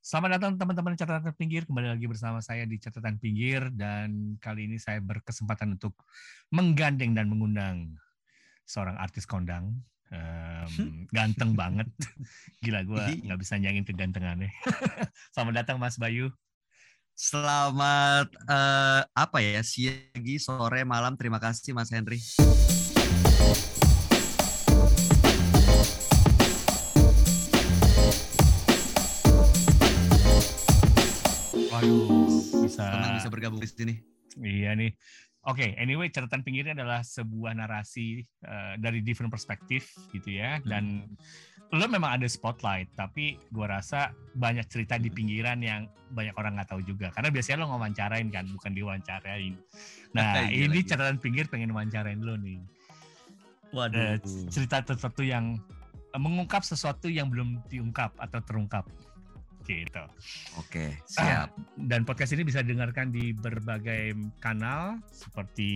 Selamat datang teman-teman catatan pinggir. Kembali lagi bersama saya di catatan pinggir dan kali ini saya berkesempatan untuk menggandeng dan mengundang seorang artis kondang. Um, ganteng banget. Gila gue nggak bisa nyangin kegantengannya. Selamat datang Mas Bayu. Selamat uh, apa ya siang sore malam. Terima kasih Mas Henry. Waduh, bisa Senang bisa bergabung di sini. Iya nih. Oke, okay, anyway catatan pinggirnya adalah sebuah narasi uh, dari different perspektif gitu ya. Dan hmm. lo memang ada spotlight, tapi gua rasa banyak cerita di hmm. pinggiran yang banyak orang nggak tahu juga. Karena biasanya lo ngawancarain kan, bukan diwawancarain. Nah, gila, ini gila. catatan pinggir pengen wawancarain lo nih. Waduh. Uh, cerita sesuatu yang uh, mengungkap sesuatu yang belum diungkap atau terungkap gitu. Oke, siap. dan podcast ini bisa didengarkan di berbagai kanal seperti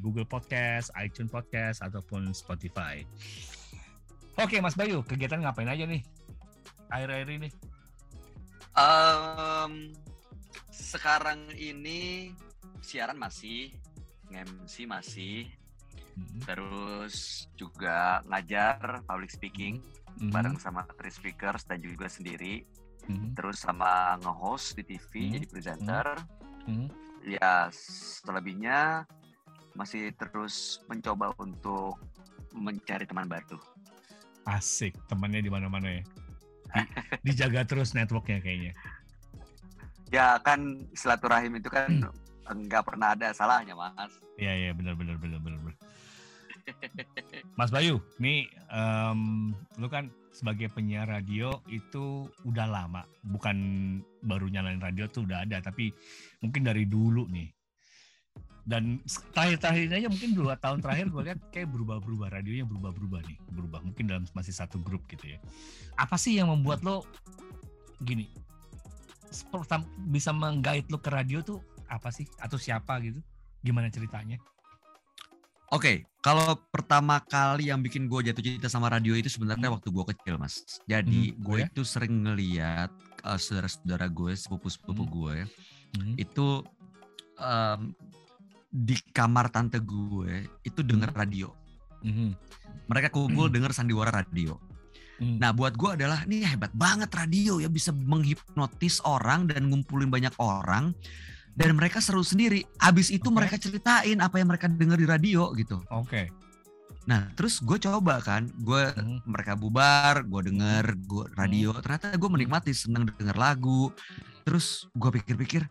Google Podcast, iTunes Podcast ataupun Spotify. Oke, Mas Bayu, kegiatan ngapain aja nih akhir-akhir ini? Um, sekarang ini siaran masih, MC masih, hmm. terus juga ngajar public speaking hmm. bareng sama three speakers dan juga sendiri hmm. terus sama nge-host di TV hmm. jadi presenter hmm. ya selebihnya masih terus mencoba untuk mencari teman baru asik temannya di mana-mana ya di, dijaga terus networknya kayaknya ya kan silaturahim itu kan hmm. enggak pernah ada salahnya mas iya iya benar benar benar benar Mas Bayu, nih um, lu kan sebagai penyiar radio itu udah lama, bukan baru nyalain radio tuh udah ada, tapi mungkin dari dulu nih. Dan terakhir-terakhir aja mungkin dua tahun terakhir gue lihat kayak berubah-berubah radionya berubah-berubah nih, berubah mungkin dalam masih satu grup gitu ya. Apa sih yang membuat lo gini bisa menggait lo ke radio tuh apa sih atau siapa gitu? Gimana ceritanya? Oke, okay, kalau pertama kali yang bikin gue jatuh cinta sama radio itu sebenarnya hmm. waktu gue kecil, mas. Jadi hmm, gue ya? itu sering ngeliat uh, saudara-saudara gue, sepupu-sepupu hmm. gue, hmm. itu um, di kamar tante gue itu denger hmm. radio. Hmm. Mereka kumpul hmm. denger sandiwara radio. Hmm. Nah, buat gue adalah ini hebat banget radio ya bisa menghipnotis orang dan ngumpulin banyak orang dan mereka seru sendiri. Abis itu okay. mereka ceritain apa yang mereka dengar di radio gitu. Oke. Okay. Nah terus gue coba kan, gue hmm. mereka bubar, gue denger gue radio, hmm. ternyata gue menikmati seneng denger lagu. Terus gue pikir-pikir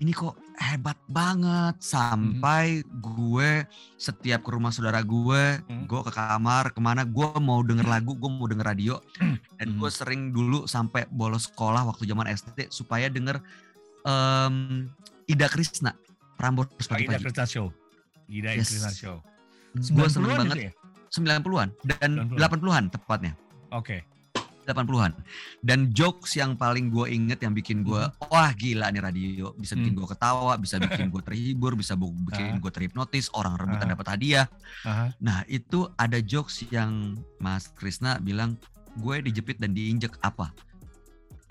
ini kok hebat banget sampai hmm. gue setiap ke rumah saudara gue, hmm. gue ke kamar ke mana gue mau denger lagu, gue mau denger radio, dan gue hmm. sering dulu sampai bolos sekolah waktu zaman SD supaya denger um, Ida Krisna Prambors pagi-pagi. Ida Krisna Show. Ida yes. Krisna Show. Gue seneng banget. Ya? 90-an dan 80-an tepatnya. Oke. Okay. 80-an. Dan jokes yang paling gue inget yang bikin gue hmm. wah gila nih radio bisa bikin hmm. gue ketawa, bisa bikin gue terhibur, bisa bikin uh. gue terhipnotis, orang rebutan uh. dapat hadiah. Uh. Nah, itu ada jokes yang Mas Krisna bilang gue dijepit dan diinjek apa?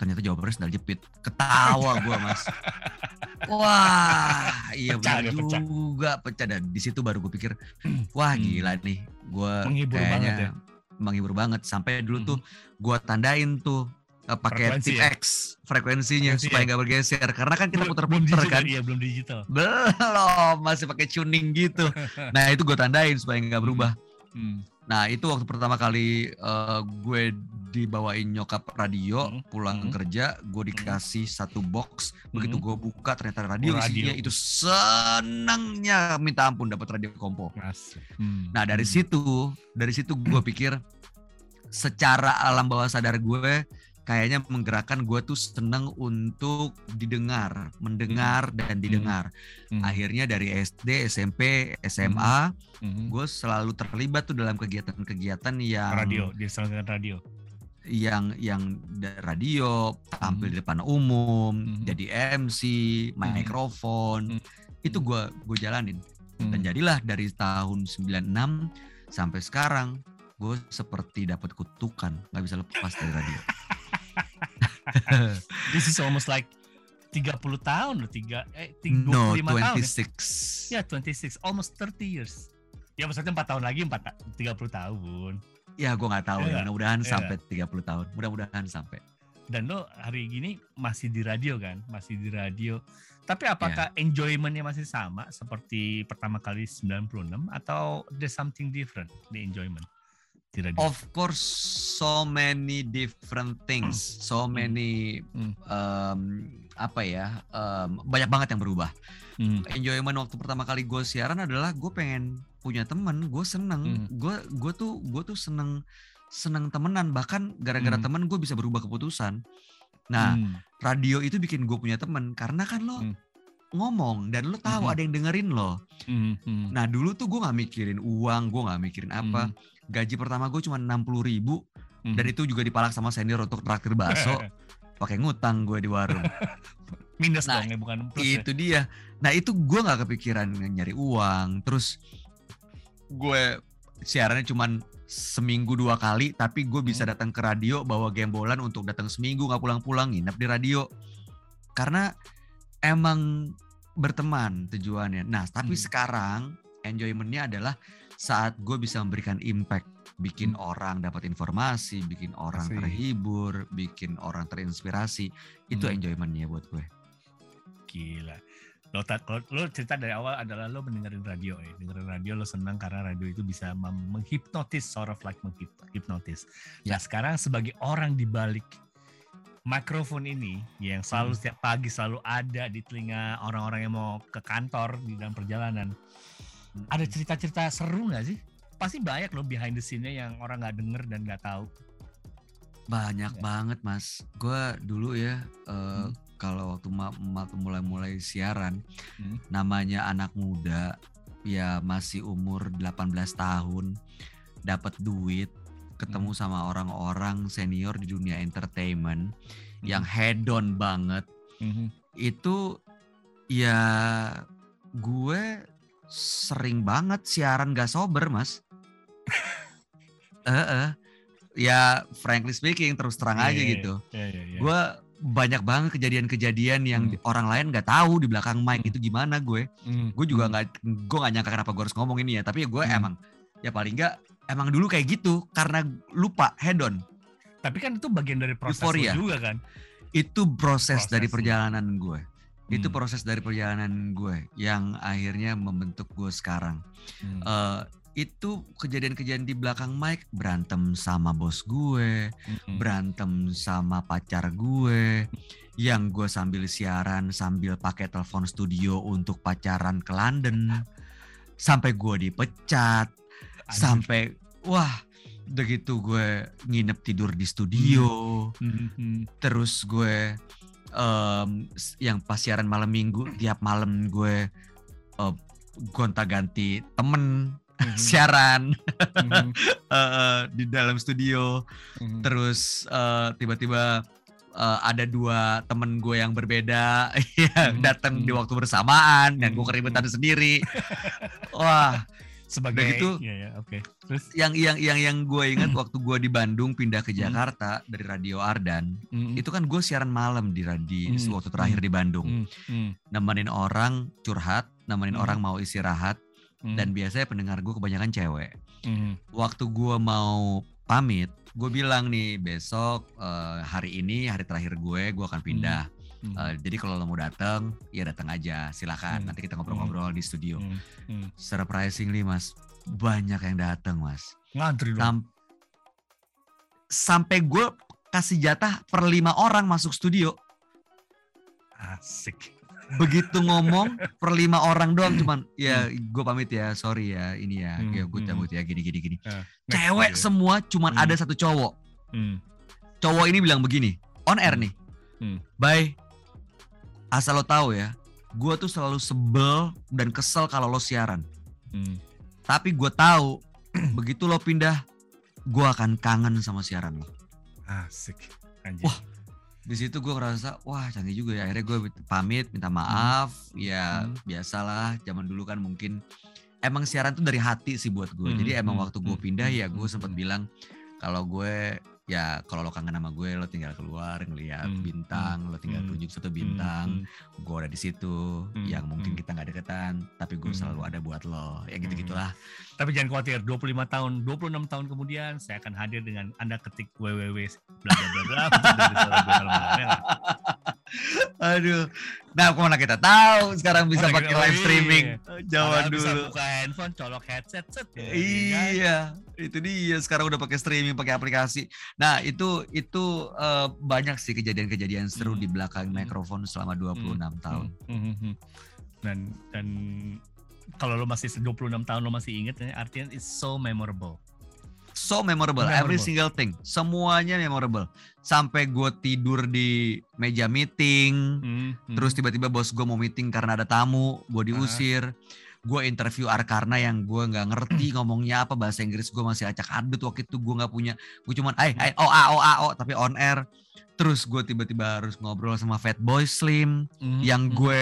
Ternyata jawabannya sendal jepit ketawa gue mas wah iya pecah, benar juga pecah dan di situ baru gue pikir wah hmm. gila nih gue kayaknya banget ya? menghibur banget sampai dulu hmm. tuh gue tandain tuh uh, pakai tip ya? X frekuensinya Frekuensi supaya ya? nggak ya? bergeser karena kan kita putar-putar kan iya belum digital belum masih pakai tuning gitu nah itu gue tandain supaya nggak berubah hmm. Nah itu waktu pertama kali uh, gue dibawain nyokap radio hmm. pulang hmm. kerja, gue dikasih hmm. satu box. Begitu hmm. gue buka ternyata radio, oh, radio. isinya itu senangnya minta ampun dapat radio kompo. Hmm. Nah dari hmm. situ, dari situ gue pikir secara alam bawah sadar gue kayaknya menggerakkan gue tuh seneng untuk didengar, mendengar hmm. dan didengar. Hmm. Akhirnya dari SD, SMP, SMA, hmm. gue selalu terlibat tuh dalam kegiatan-kegiatan yang radio, diselenggarakan radio. Yang yang radio, tampil hmm. di depan umum, hmm. jadi MC, main hmm. mikrofon, hmm. itu gue gue jalanin. Hmm. Dan jadilah dari tahun 96 sampai sekarang gue seperti dapat kutukan, nggak bisa lepas dari radio. this is almost like 30 tahun loh, tiga eh 25 no, 26. tahun. Ya, yeah, 26, almost 30 years. Ya maksudnya 4 tahun lagi 4 30 tahun. Ya, gue nggak tahu yeah. ya. Mudah-mudahan yeah. sampai 30 tahun. Mudah-mudahan sampai. Dan lo hari gini masih di radio kan? Masih di radio. Tapi apakah yeah. enjoymentnya masih sama seperti pertama kali 96 atau there's something different di enjoyment? Of course, so many different things, so hmm. many hmm. um, apa ya, um, banyak banget yang berubah. Hmm. Enjoyment waktu pertama kali gue siaran adalah gue pengen punya temen, gue seneng, gue hmm. gue tuh gue tuh seneng seneng temenan bahkan gara-gara hmm. temen gue bisa berubah keputusan. Nah hmm. radio itu bikin gue punya temen karena kan lo hmm. ngomong dan lo tahu hmm. ada yang dengerin lo. Hmm. Hmm. Nah dulu tuh gue nggak mikirin uang, gue nggak mikirin apa. Hmm. Gaji pertama gue cuma enam puluh ribu hmm. dan itu juga dipalak sama senior untuk traktir bakso. pakai ngutang gue di warung. Minus nah, dong ya bukan plus. Itu ya. dia. Nah itu gue nggak kepikiran nyari uang. Terus gue siarannya cuman seminggu dua kali tapi gue bisa hmm. datang ke radio bawa gembolan untuk datang seminggu nggak pulang-pulang nginep di radio karena emang berteman tujuannya nah tapi hmm. sekarang enjoymentnya adalah saat gue bisa memberikan impact bikin hmm. orang dapat informasi bikin orang Asli. terhibur bikin orang terinspirasi itu hmm. enjoymentnya buat gue gila lo lo cerita dari awal adalah lo mendengarin radio ya dengerin radio lo senang karena radio itu bisa menghipnotis sort of like menghipnotis ya. nah sekarang sebagai orang di balik mikrofon ini yang selalu hmm. setiap pagi selalu ada di telinga orang-orang yang mau ke kantor di dalam perjalanan hmm. ada cerita-cerita seru nggak sih pasti banyak loh behind the scene-nya yang orang nggak denger dan nggak tahu banyak ya. banget mas gue dulu ya uh, hmm kalau waktu mulai-mulai siaran hmm. namanya anak muda ya masih umur 18 tahun dapat duit ketemu hmm. sama orang-orang senior di dunia entertainment hmm. yang hedon banget hmm. itu ya gue sering banget siaran gak sober mas eh uh, uh. ya frankly speaking terus terang yeah, aja yeah, gitu yeah, yeah, yeah. gue banyak banget kejadian-kejadian yang hmm. orang lain nggak tahu di belakang mic hmm. itu gimana gue. Hmm. Gue juga hmm. nggak, gue nggak nyangka kenapa gue harus ngomong ini ya. Tapi ya gue hmm. emang ya paling nggak emang dulu kayak gitu karena lupa head on. Tapi kan itu bagian dari proses juga kan. Itu proses, proses dari perjalanan gue. Hmm. Itu proses dari perjalanan gue yang akhirnya membentuk gue sekarang. Hmm. Uh, itu kejadian-kejadian di belakang mic berantem sama bos gue, mm-hmm. berantem sama pacar gue, yang gue sambil siaran sambil pakai telepon studio untuk pacaran ke London, sampai gue dipecat, Aduh. sampai wah begitu gue nginep tidur di studio, mm-hmm. terus gue um, yang pas siaran malam minggu tiap malam gue uh, gonta-ganti temen mm-hmm. siaran mm-hmm. uh, di dalam studio mm-hmm. terus uh, tiba-tiba uh, ada dua temen gue yang berbeda ya mm-hmm. datang mm-hmm. di waktu bersamaan dan gue keributan mm-hmm. sendiri wah sebagai itu ya, ya, oke okay. terus yang yang yang yang gue ingat waktu gue di Bandung pindah ke Jakarta mm. dari Radio Ardan mm. itu kan gue siaran malam di radio mm. waktu terakhir di Bandung mm. Mm. nemenin orang curhat nemenin mm. orang mau istirahat hmm. dan biasanya pendengar gue kebanyakan cewek. Hmm. Waktu gue mau pamit, gue bilang nih besok uh, hari ini hari terakhir gue, gue akan pindah. Hmm. Uh, jadi kalau lo mau datang, ya datang aja, silakan. Hmm. Nanti kita ngobrol-ngobrol hmm. di studio. Hmm. Hmm. Surprisingly mas, banyak yang datang mas. Ngantri dong. Sam sampai gue kasih jatah per lima orang masuk studio. Asik begitu ngomong per lima orang doang cuman ya hmm. gue pamit ya sorry ya ini ya hmm, ya gue hmm. cabut ya gini gini gini uh, cewek semua cuman hmm. ada satu cowok hmm. cowok ini bilang begini on air nih hmm. bye asal lo tahu ya gue tuh selalu sebel dan kesel kalau lo siaran hmm. tapi gue tahu begitu lo pindah gue akan kangen sama siaran lo asik Anjir. wah di situ gue ngerasa wah canggih juga ya akhirnya gue pamit minta hmm. maaf hmm. ya hmm. biasalah zaman dulu kan mungkin emang siaran tuh dari hati sih buat gue hmm. jadi emang hmm. waktu gue hmm. pindah ya gue sempat bilang kalau gue ya kalau lo kangen sama gue lo tinggal keluar ngeliat hmm. bintang, lo tinggal hmm. tunjuk satu bintang, hmm. gue ada di situ, hmm. yang mungkin hmm. kita nggak deketan, tapi gue hmm. selalu ada buat lo, ya gitu gitulah. Hmm. Tapi jangan khawatir, 25 tahun, 26 tahun kemudian saya akan hadir dengan anda ketik www bla bla bla bla. Aduh. Nah, mana kita tahu sekarang bisa pakai live streaming. Jawa dulu. Bisa buka handphone, colok headset, set. Ya, iya, itu dia. Sekarang udah pakai streaming, pakai aplikasi. Nah, itu itu uh, banyak sih kejadian-kejadian seru hmm. di belakang hmm. mikrofon selama 26 hmm. tahun. Hmm. Hmm. hmm. Dan dan kalau lo masih 26 tahun lo masih inget, artinya it's so memorable so memorable. memorable. Every single thing, semuanya memorable. Sampai gue tidur di meja meeting, hmm, hmm. terus tiba-tiba bos gue mau meeting karena ada tamu, gue diusir. Uh. Gue interview Arkarna yang gue nggak ngerti ngomongnya apa bahasa Inggris gue masih acak adut waktu itu gue nggak punya gue cuman ay ay oh a oh a oh tapi on air terus gue tiba-tiba harus ngobrol sama Fat Boy Slim mm-hmm. yang hmm. gue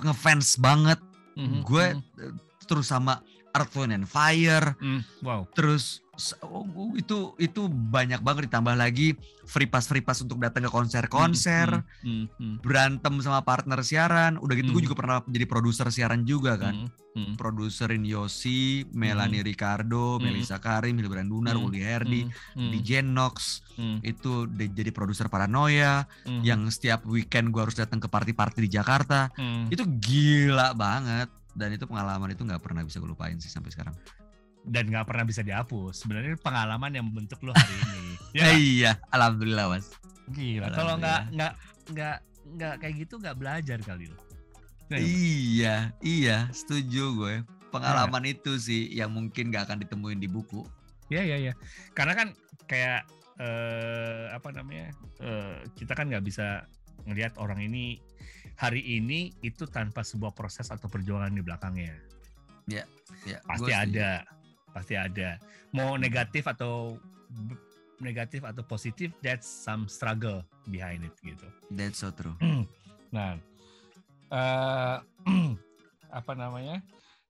ngefans banget mm-hmm. gue mm-hmm. terus sama Earth Wind and Fire mm, wow terus Oh, itu itu banyak banget ditambah lagi free pass free pass untuk datang ke konser-konser hmm, hmm, hmm, berantem sama partner siaran udah gitu hmm. gue juga pernah jadi produser siaran juga kan hmm, hmm. produserin Yosi Melanie hmm. Ricardo hmm. Melissa Karim Hilbran Dunar hmm. Uli Herdi hmm. hmm. DJ Nox hmm. itu jadi produser Paranoia hmm. yang setiap weekend gue harus datang ke party-party di Jakarta hmm. itu gila banget dan itu pengalaman itu nggak pernah bisa gue lupain sih sampai sekarang dan nggak pernah bisa dihapus. Sebenarnya pengalaman yang membentuk lo hari ini. ya, iya, alhamdulillah mas. Gila. Kalau nggak nggak nggak nggak kayak gitu nggak belajar kali lo. Nah, iya, iya, setuju gue. Pengalaman nah. itu sih yang mungkin nggak akan ditemuin di buku. Iya, iya, iya. Karena kan kayak eh, apa namanya? Eh, kita kan nggak bisa ngelihat orang ini hari ini itu tanpa sebuah proses atau perjuangan di belakangnya. Ya, ya. Pasti ada pasti ada. Mau negatif atau negatif atau positif that's some struggle behind it gitu. That's so true. Nah uh, apa namanya?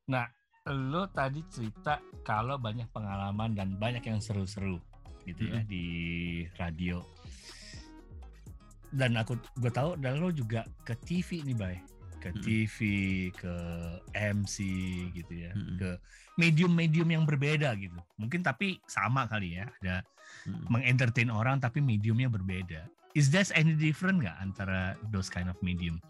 Nah lo tadi cerita kalau banyak pengalaman dan banyak yang seru-seru gitu ya mm -hmm. di radio. Dan aku gue tahu dan lo juga ke TV nih bay. Ke TV, ke MC gitu ya, hmm. ke medium-medium yang berbeda gitu. Mungkin tapi sama kali ya, ada hmm. mengentertain orang tapi mediumnya berbeda. Is there any different nggak antara those kind of medium?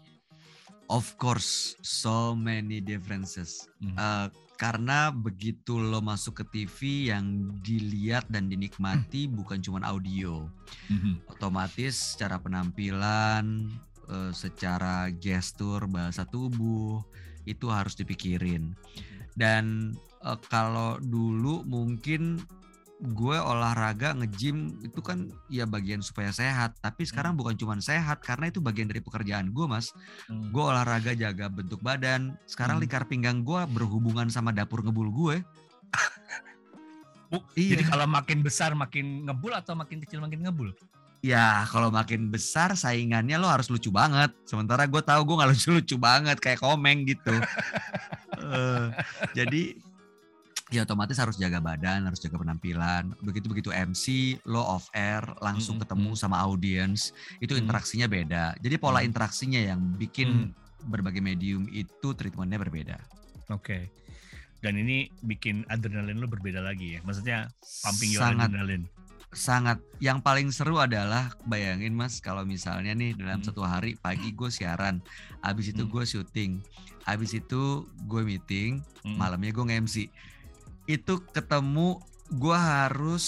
Of course, so many differences. Hmm. Uh, karena begitu lo masuk ke TV yang dilihat dan dinikmati hmm. bukan cuma audio, hmm. otomatis secara penampilan, uh, secara gestur bahasa tubuh itu harus dipikirin dan uh, kalau dulu mungkin gue olahraga nge-gym itu kan ya bagian supaya sehat tapi sekarang hmm. bukan cuma sehat karena itu bagian dari pekerjaan gue mas hmm. gue olahraga jaga bentuk badan sekarang hmm. lingkar pinggang gue berhubungan sama dapur ngebul gue iya. jadi kalau makin besar makin ngebul atau makin kecil makin ngebul ya kalau makin besar saingannya lo harus lucu banget. Sementara gue tahu gue nggak lucu-lucu banget kayak komeng gitu. uh, jadi ya otomatis harus jaga badan, harus jaga penampilan. Begitu begitu MC, lo off air, langsung mm -hmm. ketemu sama audiens, itu interaksinya beda. Jadi pola mm. interaksinya yang bikin mm. berbagai medium itu treatmentnya berbeda. Oke. Okay. Dan ini bikin adrenalin lo berbeda lagi ya. Maksudnya pumping your Sangat, adrenalin sangat yang paling seru adalah bayangin mas kalau misalnya nih dalam hmm. satu hari pagi gue siaran abis itu hmm. gue syuting abis itu gue meeting hmm. malamnya gue nge-MC itu ketemu gue harus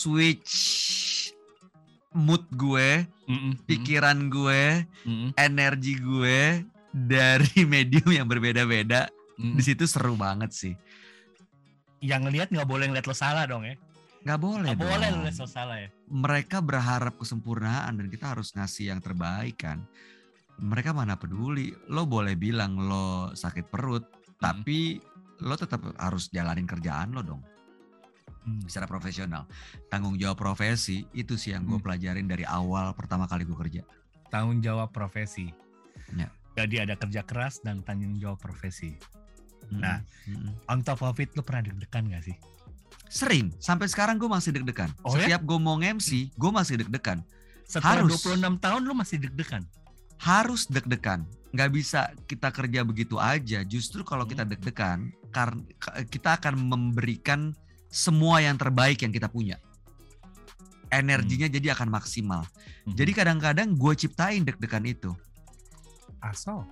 switch mood gue mm -mm. pikiran gue mm -mm. energi gue dari medium yang berbeda-beda mm. di situ seru banget sih yang ngelihat nggak boleh ngeliat lo salah dong ya Gak boleh Gak boleh lu salah ya. Mereka berharap kesempurnaan dan kita harus ngasih yang terbaik kan. Mereka mana peduli. Lo boleh bilang lo sakit perut, hmm. tapi lo tetap harus jalanin kerjaan lo dong. Hmm. Secara profesional. Tanggung jawab profesi itu sih yang gue hmm. pelajarin dari awal pertama kali gue kerja. Tanggung jawab profesi. Ya. Jadi ada kerja keras dan tanggung jawab profesi. Hmm. Nah, hmm. on top of it lo pernah deg-degan gak sih? Sering. Sampai sekarang gue masih deg-degan. Oh, ya? Setiap ya? gue mau MC, gue masih deg-degan. Setelah harus, 26 tahun lu masih deg-degan? Harus deg-degan. Nggak bisa kita kerja begitu aja. Justru kalau kita hmm. deg-degan, karena kita akan memberikan semua yang terbaik yang kita punya. Energinya hmm. jadi akan maksimal. Hmm. Jadi kadang-kadang gue ciptain deg-degan itu. Asal.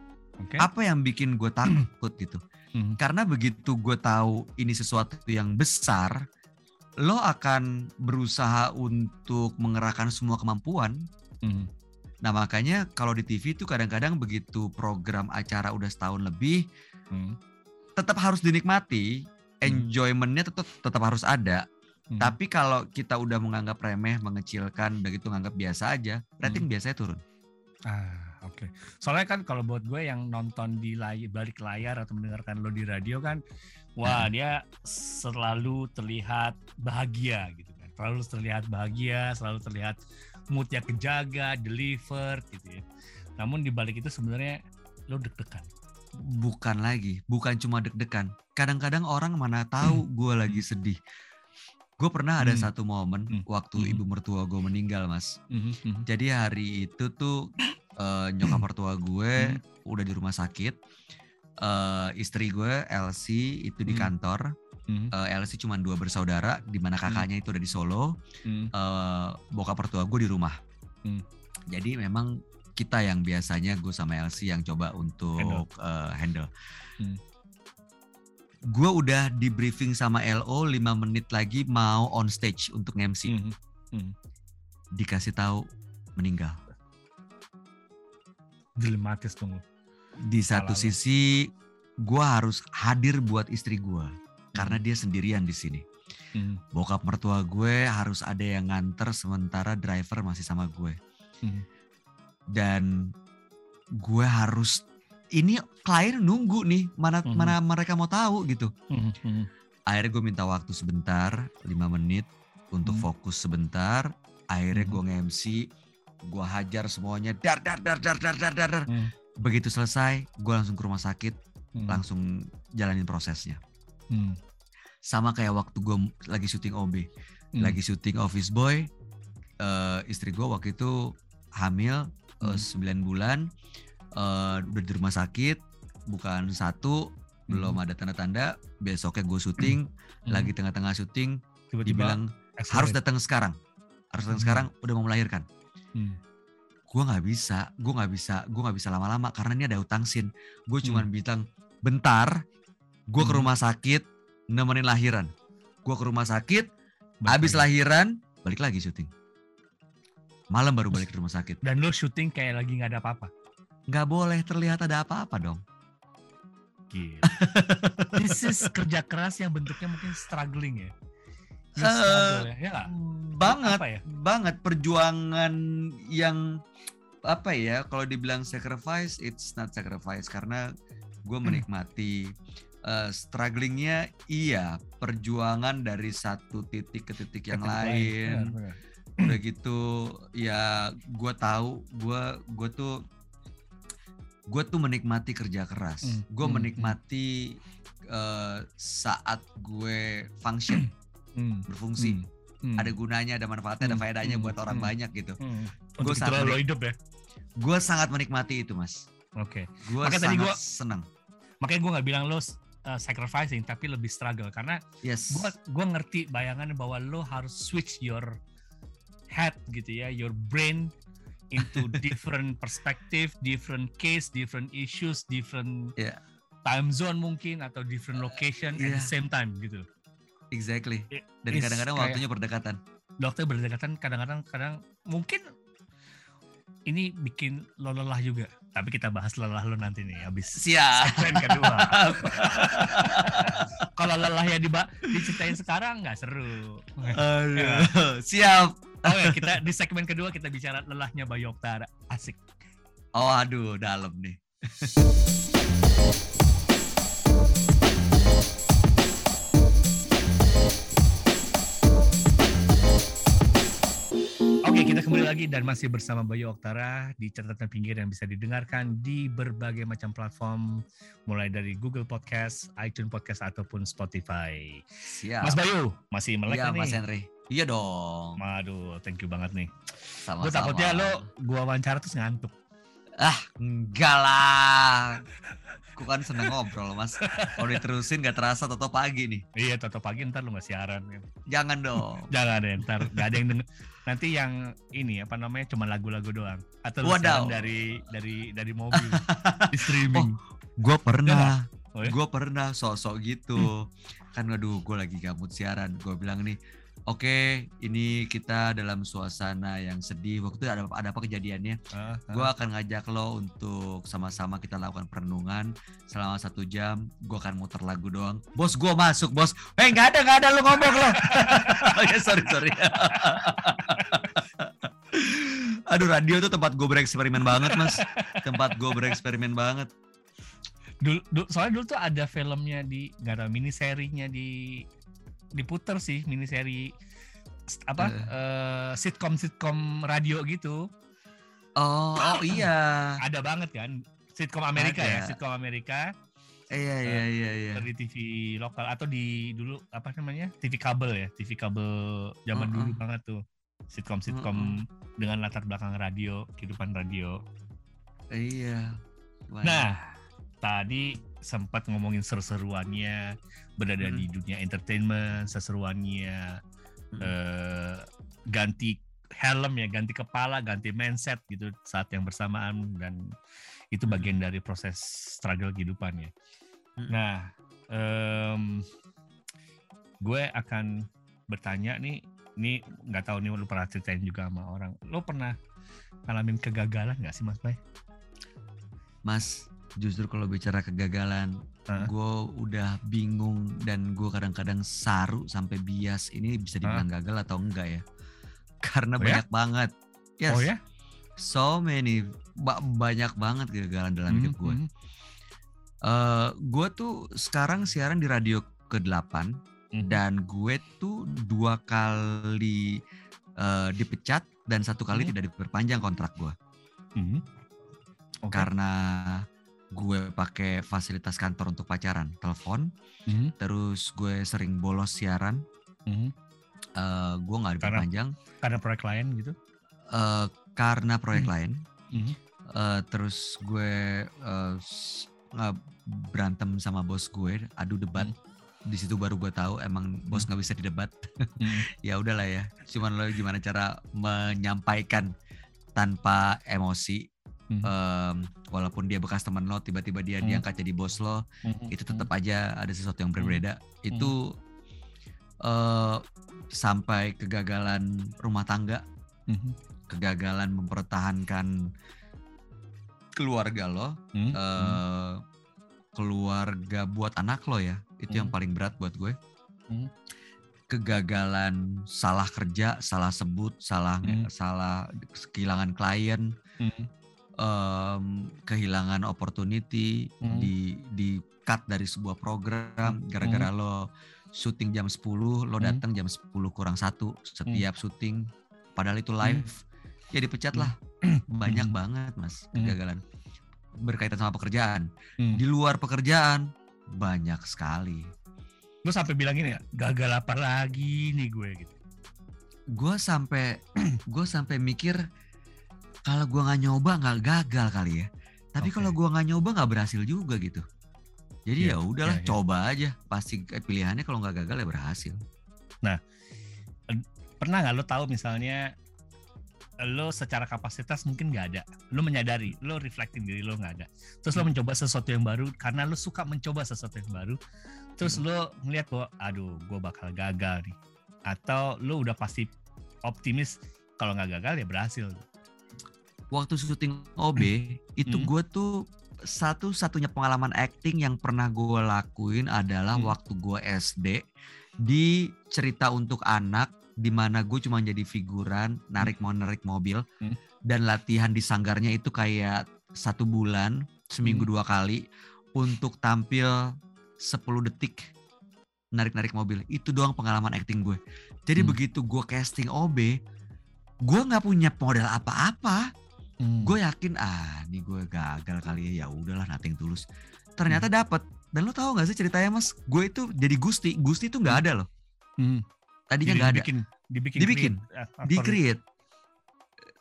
Okay. Apa yang bikin gue takut gitu? Hmm. Karena begitu gue tahu ini sesuatu yang besar, lo akan berusaha untuk mengerahkan semua kemampuan. Hmm. Nah makanya kalau di TV itu kadang-kadang begitu program acara udah setahun lebih, hmm. tetap harus dinikmati, hmm. enjoymentnya tetap tetap harus ada. Hmm. Tapi kalau kita udah menganggap remeh, mengecilkan, begitu menganggap biasa aja, rating hmm. biasanya turun. Ah, oke. Okay. Soalnya kan kalau buat gue yang nonton di layar, balik layar atau mendengarkan lo di radio kan, wah hmm. dia selalu terlihat bahagia gitu kan. Selalu terlihat bahagia, selalu terlihat moodnya kejaga, deliver gitu ya. Namun di balik itu sebenarnya lo deg-degan. Bukan lagi, bukan cuma deg-degan. Kadang-kadang orang mana tahu hmm. gue lagi sedih. Gue pernah ada hmm. satu momen hmm. waktu hmm. ibu mertua gue meninggal, mas. Hmm. Hmm. Jadi hari itu tuh uh, nyokap mertua gue hmm. udah di rumah sakit. Uh, istri gue Elsie itu di kantor. Hmm. Uh, Elsie cuma dua bersaudara, di mana kakaknya hmm. itu udah di Solo. Hmm. Uh, bokap mertua gue di rumah. Hmm. Jadi memang kita yang biasanya gue sama Elsie yang coba untuk handle. Uh, handle. Hmm gue udah di briefing sama LO 5 menit lagi mau on stage untuk MC. Mm -hmm. Dikasih tahu meninggal. Dilematis dong. Di satu Salah sisi gue harus hadir buat istri gue mm. Karena dia sendirian di sini. Mm. Bokap mertua gue harus ada yang nganter sementara driver masih sama gue. Mm. Dan gue harus ini klien nunggu nih mana mm -hmm. mana mereka mau tahu gitu. Mm -hmm. Akhirnya gue minta waktu sebentar, lima menit untuk mm -hmm. fokus sebentar. Akhirnya mm -hmm. gue nge-MC, gue hajar semuanya, dar dar dar dar dar dar dar. Mm. Begitu selesai, gue langsung ke rumah sakit, mm. langsung jalanin prosesnya. Mm. Sama kayak waktu gue lagi syuting OB, mm. lagi syuting Office Boy, uh, istri gue waktu itu hamil uh, 9 bulan uh, udah di rumah sakit bukan satu hmm. belum ada tanda-tanda besoknya gue syuting hmm. lagi tengah-tengah syuting Tiba-tiba dibilang accelerate. harus datang sekarang harus datang hmm. sekarang udah mau melahirkan hmm. gue nggak bisa gue nggak bisa gue nggak bisa lama-lama karena ini ada utang sin gue cuma hmm. bilang bentar gue hmm. ke rumah sakit nemenin lahiran gue ke rumah sakit balik habis lagi. lahiran balik lagi syuting malam baru balik ke rumah sakit dan lo syuting kayak lagi nggak ada apa-apa nggak boleh terlihat ada apa-apa dong. Gila. This is kerja keras yang bentuknya mungkin struggling ya. Uh, ya. ya banget, ya? banget perjuangan yang apa ya? Kalau dibilang sacrifice, it's not sacrifice karena gue hmm. Uh, strugglingnya iya perjuangan dari satu titik ke titik yang ke lain. lain. Benar, benar. Udah gitu ya gue tahu gue gue tuh gue tuh menikmati kerja keras. Mm. Gue mm. menikmati uh, saat gue function, mm. berfungsi. Mm. Ada gunanya, ada manfaatnya, mm. ada faedahnya mm. buat orang mm. banyak gitu. Mm. Gue sangat hidup ya. Gue sangat menikmati itu, mas. Oke. Okay. Gue sangat tadi gua, senang. Makanya gue nggak bilang lo uh, sacrificing, tapi lebih struggle karena yes. gue gue ngerti bayangan bahwa lo harus switch your head gitu ya, your brain into different perspective, different case, different issues, different yeah. time zone mungkin atau different location uh, yeah. at the same time gitu. Exactly. Dan kadang-kadang waktunya berdekatan. Waktu berdekatan kadang-kadang kadang mungkin ini bikin lo lelah juga. Tapi kita bahas lelah lo nanti nih habis siap segmen kedua. Kalau lelahnya di diceritain sekarang nggak seru. Aduh. Ya. Siap. Oke, kita di segmen kedua kita bicara lelahnya Bayu Oktara. Asik. Oh, aduh, dalam nih. Kita kembali lagi dan masih bersama Bayu Oktara di catatan pinggir yang bisa didengarkan di berbagai macam platform, mulai dari Google Podcast, iTunes Podcast ataupun Spotify. Siap. Mas Bayu, masih melek iya, nih? Mas Henry. Iya dong. Waduh, thank you banget nih. Sama-sama. Gue takutnya lo gua wawancara terus ngantuk. Ah, enggak lah. Aku kan seneng ngobrol mas. Kalau diterusin gak terasa toto pagi nih. Iya, toto pagi ntar lo gak siaran. Kan. Jangan dong. Jangan deh, ntar gak ada yang denger. Nanti yang ini apa namanya cuma lagu-lagu doang. Atau lo Wadaw. dari dari dari mobil di streaming. Gue pernah. Oh, ya? Gue pernah sok-sok gitu. Kan aduh gue lagi gabut siaran. Gue bilang nih, oke ini kita dalam suasana yang sedih. Waktu itu ada, ada apa kejadiannya? Ah, ah. Gue akan ngajak lo untuk sama-sama kita lakukan perenungan selama satu jam. Gue akan muter lagu doang. Bos gue masuk bos. Eh nggak ada nggak ada lo ngomong lo. oh ya sorry sorry. Aduh radio tuh tempat gue bereksperimen banget mas. Tempat gue bereksperimen banget. dulu, dulu soalnya dulu tuh ada filmnya di nggak tahu mini serinya di diputer sih mini seri apa Eh. eh, sitcom sitcom radio gitu Oh, oh iya. ada banget kan sitcom Amerika ya Ada. sitcom Amerika Iya iya iya iya. di TV lokal atau di dulu apa namanya TV kabel ya TV kabel zaman Uh-uh. dulu banget tuh sitcom sitcom dengan latar belakang radio kehidupan radio Iya. Banyak. Nah, tadi sempat ngomongin seru-seruannya berada Mm-mm. di dunia entertainment, seseruannya Mm-mm. eh, ganti helm ya, ganti kepala, ganti mindset gitu saat yang bersamaan dan itu Mm-mm. bagian dari proses struggle kehidupan ya. Mm-mm. Nah, em, gue akan bertanya nih, ini nggak tahu nih lu pernah ceritain juga sama orang, lo pernah ngalamin kegagalan nggak sih Mas Bay? Mas, justru kalau bicara kegagalan, Hah? gue udah bingung dan gue kadang-kadang saru sampai bias. Ini bisa dibilang gagal atau enggak ya? Karena Oh ya? banyak banget. Yes, Oh ya? so many, ba- banyak banget kegagalan dalam hidup gue. Mhm. Eh, gue tuh sekarang siaran di radio ke-8 Mhm. dan gue tuh dua kali eh, dipecat dan satu kali Mhm. tidak diperpanjang kontrak gue. Mhm. Oke. karena gue pakai fasilitas kantor untuk pacaran, telepon, Mhm. terus gue sering bolos siaran, Mhm. eh, gue nggak Karena- diperpanjang Karena proyek lain gitu. eh, karena proyek Hmm. lain, Mhm. Eh, terus gue eh, nggak berantem sama bos gue, adu debat. Di situ baru gue tahu emang bos nggak bisa didebat. Mhm. ya udahlah ya, cuman lo gimana cara menyampaikan tanpa emosi. Mhm. Em, walaupun dia bekas teman lo, tiba-tiba dia Hmm. diangkat jadi bos lo, Mhm. itu tetap aja ada sesuatu yang Hmm. berbeda. Itu eh sampai kegagalan rumah tangga, Mhm. kegagalan mempertahankan keluarga lo, Mhm. eh keluarga buat anak lo ya, itu yang Hmm. paling berat buat gue. Hmm. Kegagalan salah kerja, salah sebut, salah Hmm. salah kehilangan klien, Mhm. Em, kehilangan opportunity Hmm. di di cut dari sebuah program. Gara-gara lo syuting jam 10 lo Hmm. datang jam 10 kurang satu setiap syuting. Padahal itu live. Ya dipecat lah. Banyak Hmm. banget mas Hmm. kegagalan. Berkaitan sama pekerjaan. Mhm. di luar pekerjaan banyak sekali. Lu sampai bilang gini ya, gagal apa lagi nih gue? Gitu. gue sampai gue sampai mikir kalau gue nggak nyoba nggak gagal kali ya tapi Oke. kalau gue nggak nyoba nggak berhasil juga gitu jadi Iya, ya udahlah iya, iya. coba aja pasti eh, pilihannya kalau nggak gagal ya berhasil Pernah nggak lo tahu misalnya lo secara kapasitas mungkin nggak ada, lo menyadari, lo reflecting diri lo nggak ada, terus lo Hmm. mencoba sesuatu yang baru karena lo suka mencoba sesuatu yang baru, terus Hmm. lo ngeliat bahwa, aduh, gue bakal gagal nih, atau lo udah pasti optimis kalau nggak gagal ya berhasil. Waktu syuting OB itu Hmm. gue tuh satu-satunya pengalaman acting yang pernah gue lakuin adalah Hmm. waktu gue SD di cerita untuk anak di mana gue cuma jadi figuran narik mau narik mobil Hmm. dan latihan di sanggarnya itu kayak satu bulan seminggu Hmm. dua kali untuk tampil 10 detik narik-narik mobil itu doang pengalaman acting gue jadi Hmm. begitu gue casting OB gue nggak punya modal apa-apa hmm. gue yakin ah ini gue gagal kali ya. Ya udahlah nating tulus. Ternyata hmm. dapat dan lo tau gak sih ceritanya mas? Gue itu jadi Gusti. Gusti itu nggak ada loh. Hmm. tadinya nggak ada. dibikin dibikin dibikin. di create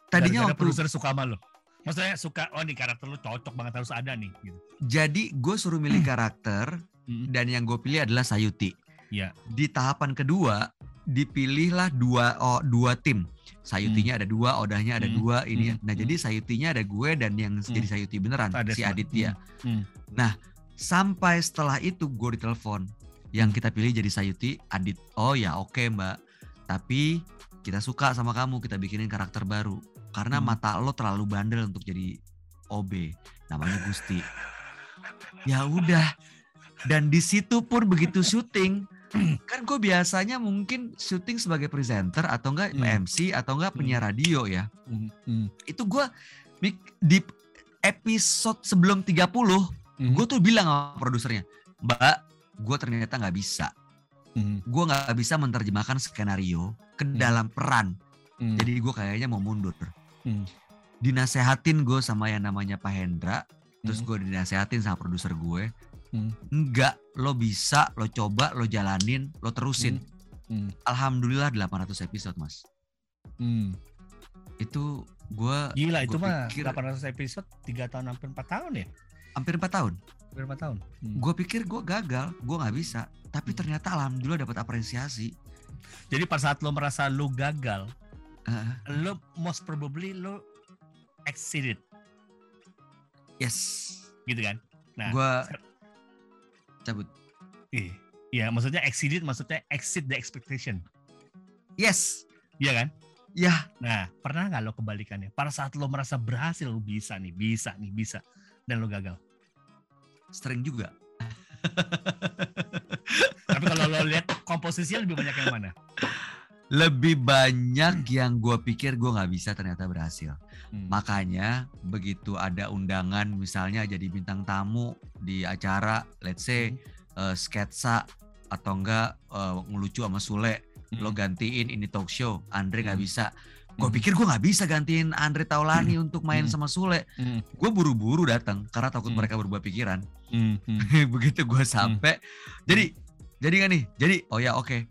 tadinya waktu produser suka sama lo maksudnya suka oh nih karakter lu cocok banget harus ada nih gitu. jadi gue suruh milih karakter hmm. dan yang gue pilih adalah Sayuti. Ya di tahapan kedua dipilihlah dua oh, dua tim Sayutinya hmm. ada dua, Odahnya ada hmm. dua, ini. Hmm. Nah jadi hmm. Sayutinya ada gue dan yang hmm. jadi Sayuti beneran ada si Aditya. Hmm. Hmm. Nah sampai setelah itu gue ditelepon, yang kita pilih jadi Sayuti, Adit. Oh ya oke okay, mbak, tapi kita suka sama kamu, kita bikinin karakter baru. Karena hmm. mata lo terlalu bandel untuk jadi OB, namanya Gusti. ya udah. Dan di situ pun begitu syuting, kan gue biasanya mungkin syuting sebagai presenter atau enggak hmm. MC atau enggak hmm. penyiar radio ya. Hmm. Hmm. Itu gue di episode sebelum 30 hmm. gue tuh bilang sama produsernya, Mbak, gue ternyata nggak bisa. Hmm. Gue nggak bisa menerjemahkan skenario ke hmm. dalam peran. Hmm. Jadi gue kayaknya mau mundur. Hmm. Dinasehatin gue sama yang namanya Pak Hendra, terus hmm. gue dinasehatin sama produser gue Hmm. Enggak, lo bisa, lo coba, lo jalanin, lo terusin. Hmm. Hmm. Alhamdulillah 800 episode, Mas. Hmm. Itu gue Gila, itu mah pikir, 800 episode 3 tahun hampir 4 tahun ya? Hampir 4 tahun. Hampir 4 tahun. Hmm. Gue pikir gue gagal, gue nggak bisa. Tapi hmm. ternyata alhamdulillah dapat apresiasi. Jadi pada saat lo merasa lo gagal, uh. lo most probably lo exceeded. Yes. Gitu kan? Nah, gua cabut. Iya, iya maksudnya exceeded maksudnya exceed the expectation. Yes. Iya kan? Iya. Nah, pernah nggak lo kebalikannya? Pada saat lo merasa berhasil, lo bisa nih, bisa nih, bisa, dan lo gagal. Sering juga. Tapi kalau lo lihat komposisinya lebih banyak yang mana? Lebih banyak yang gue pikir gue nggak bisa ternyata berhasil. Hmm. Makanya begitu ada undangan misalnya jadi bintang tamu di acara let's say hmm. uh, sketsa atau enggak uh, ngelucu sama Sule hmm. lo gantiin ini talk show Andre nggak hmm. bisa gue hmm. pikir gue nggak bisa gantiin Andre Taulani hmm. untuk main hmm. sama Sule hmm. gue buru-buru datang karena takut hmm. mereka berubah pikiran hmm. hmm. begitu gue sampai hmm. jadi jadi kan nih jadi oh ya oke okay.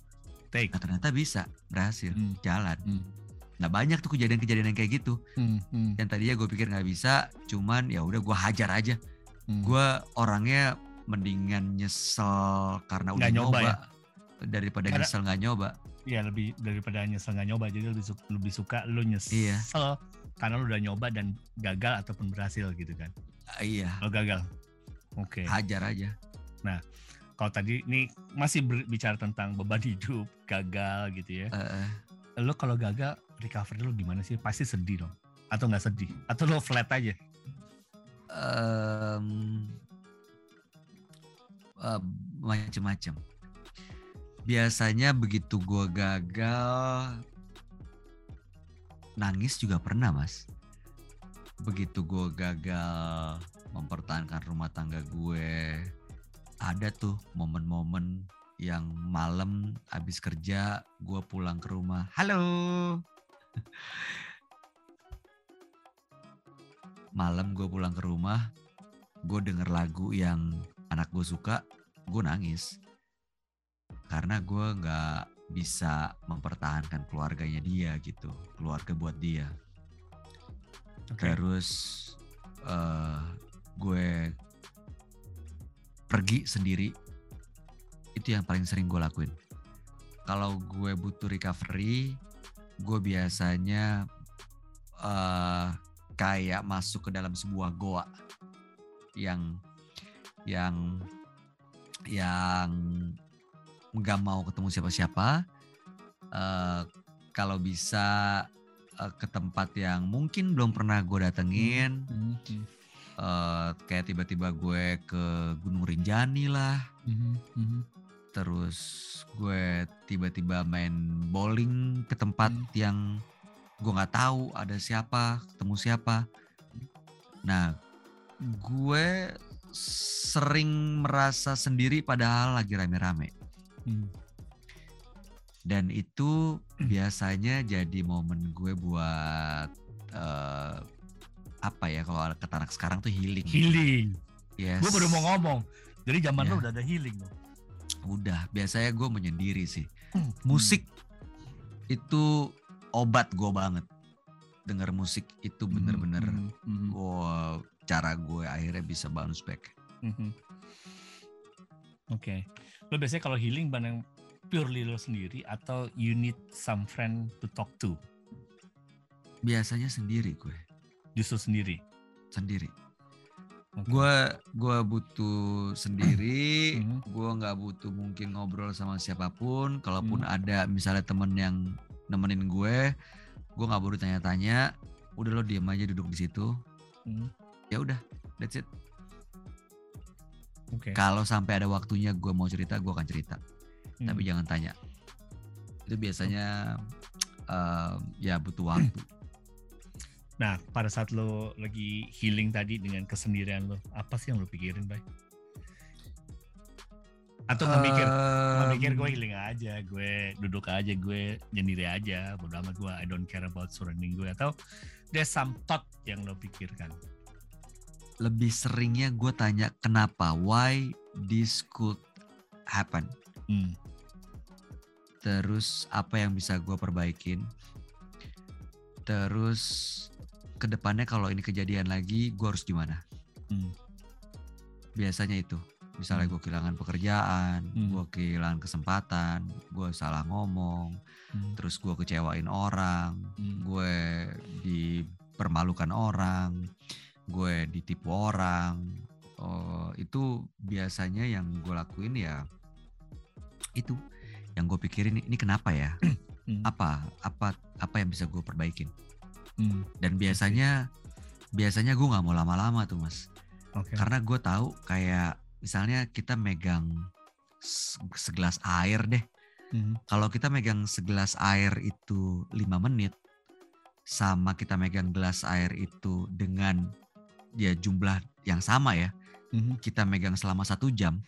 Nah, ternyata bisa berhasil hmm. jalan hmm Nah banyak tuh kejadian-kejadian yang kayak gitu. Hmm, hmm. Yang tadinya gue pikir nggak bisa, cuman ya udah gue hajar aja. Hmm. Gue orangnya mendingan nyesel karena udah nyoba, nyoba ya? daripada karena, nyesel nggak nyoba. Iya lebih daripada nyesel nggak nyoba, jadi lebih suka, lebih suka lu nyesel iya. karena lu udah nyoba dan gagal ataupun berhasil gitu kan. Uh, iya. Lo gagal. Oke. Okay. Hajar aja. Nah kalau tadi ini masih berbicara tentang beban hidup, gagal gitu ya. Uh, lo kalau gagal recovery lo gimana sih? Pasti sedih dong. Atau nggak sedih? Atau lo flat aja? Um, uh, macem-macem. Biasanya begitu gue gagal, nangis juga pernah mas. Begitu gue gagal mempertahankan rumah tangga gue, ada tuh momen-momen yang malam habis kerja gue pulang ke rumah. Halo. Malam gue pulang ke rumah gue denger lagu yang anak gue suka gue nangis. Karena gue nggak bisa mempertahankan keluarganya dia gitu keluarga buat dia. Okay. terus uh, gue pergi sendiri itu yang paling sering gue lakuin. Kalau gue butuh recovery gue biasanya uh, kayak masuk ke dalam sebuah goa yang yang yang nggak mau ketemu siapa-siapa. Uh, kalau bisa uh, ke tempat yang mungkin belum pernah gue datengin. Mm -hmm. Uh, kayak tiba-tiba gue ke Gunung Rinjani lah mm -hmm terus gue tiba-tiba main bowling ke tempat hmm. yang gue nggak tahu ada siapa ketemu siapa nah gue sering merasa sendiri padahal lagi rame-rame hmm. dan itu biasanya jadi momen gue buat uh, apa ya kalau kata anak sekarang tuh healing. Healing. Yes. Gue baru mau ngomong. Jadi zaman yeah. lo udah ada healing Udah, biasanya gue menyendiri sih. Hmm. Musik itu obat gue banget. Dengar musik itu hmm, bener-bener hmm. hmm. Wow, cara gue akhirnya bisa bounce back. Hmm. Oke. Okay. Lo biasanya kalau healing bareng purely lo sendiri atau you need some friend to talk to? Biasanya sendiri gue. Justru sendiri. Sendiri. Gue gua butuh sendiri, mm-hmm. gue nggak butuh mungkin ngobrol sama siapa pun. Kalaupun mm. ada misalnya temen yang nemenin gue, gue nggak perlu tanya-tanya. Udah lo diem aja duduk di situ. Mm. Ya udah, that's it. Okay. Kalau sampai ada waktunya gue mau cerita, gue akan cerita. Hmm. Tapi jangan tanya. Itu biasanya uh, ya butuh waktu. Nah, pada saat lo lagi healing tadi dengan kesendirian lo, apa sih yang lo pikirin, Bay? Atau nggak mikir, um, mikir gue healing aja, gue duduk aja, gue nyendiri aja, bodo amat gue, I don't care about surrounding gue, atau there's some thought yang lo pikirkan? Lebih seringnya gue tanya kenapa, why this could happen. Hmm. Terus apa yang bisa gue perbaikin? Terus ke depannya kalau ini kejadian lagi gue harus gimana hmm. biasanya itu misalnya hmm. gue kehilangan pekerjaan hmm. gue kehilangan kesempatan gue salah ngomong hmm. terus gue kecewain orang hmm. gue dipermalukan orang gue ditipu orang oh, itu biasanya yang gue lakuin ya itu yang gue pikirin ini kenapa ya hmm. apa apa apa yang bisa gue perbaikin Hmm. Dan biasanya biasanya gue nggak mau lama-lama tuh mas. Okay. Karena gue tahu kayak misalnya kita megang segelas air deh. Hmm. Kalau kita megang segelas air itu lima menit, sama kita megang gelas air itu dengan ya jumlah yang sama ya, hmm. kita megang selama satu jam,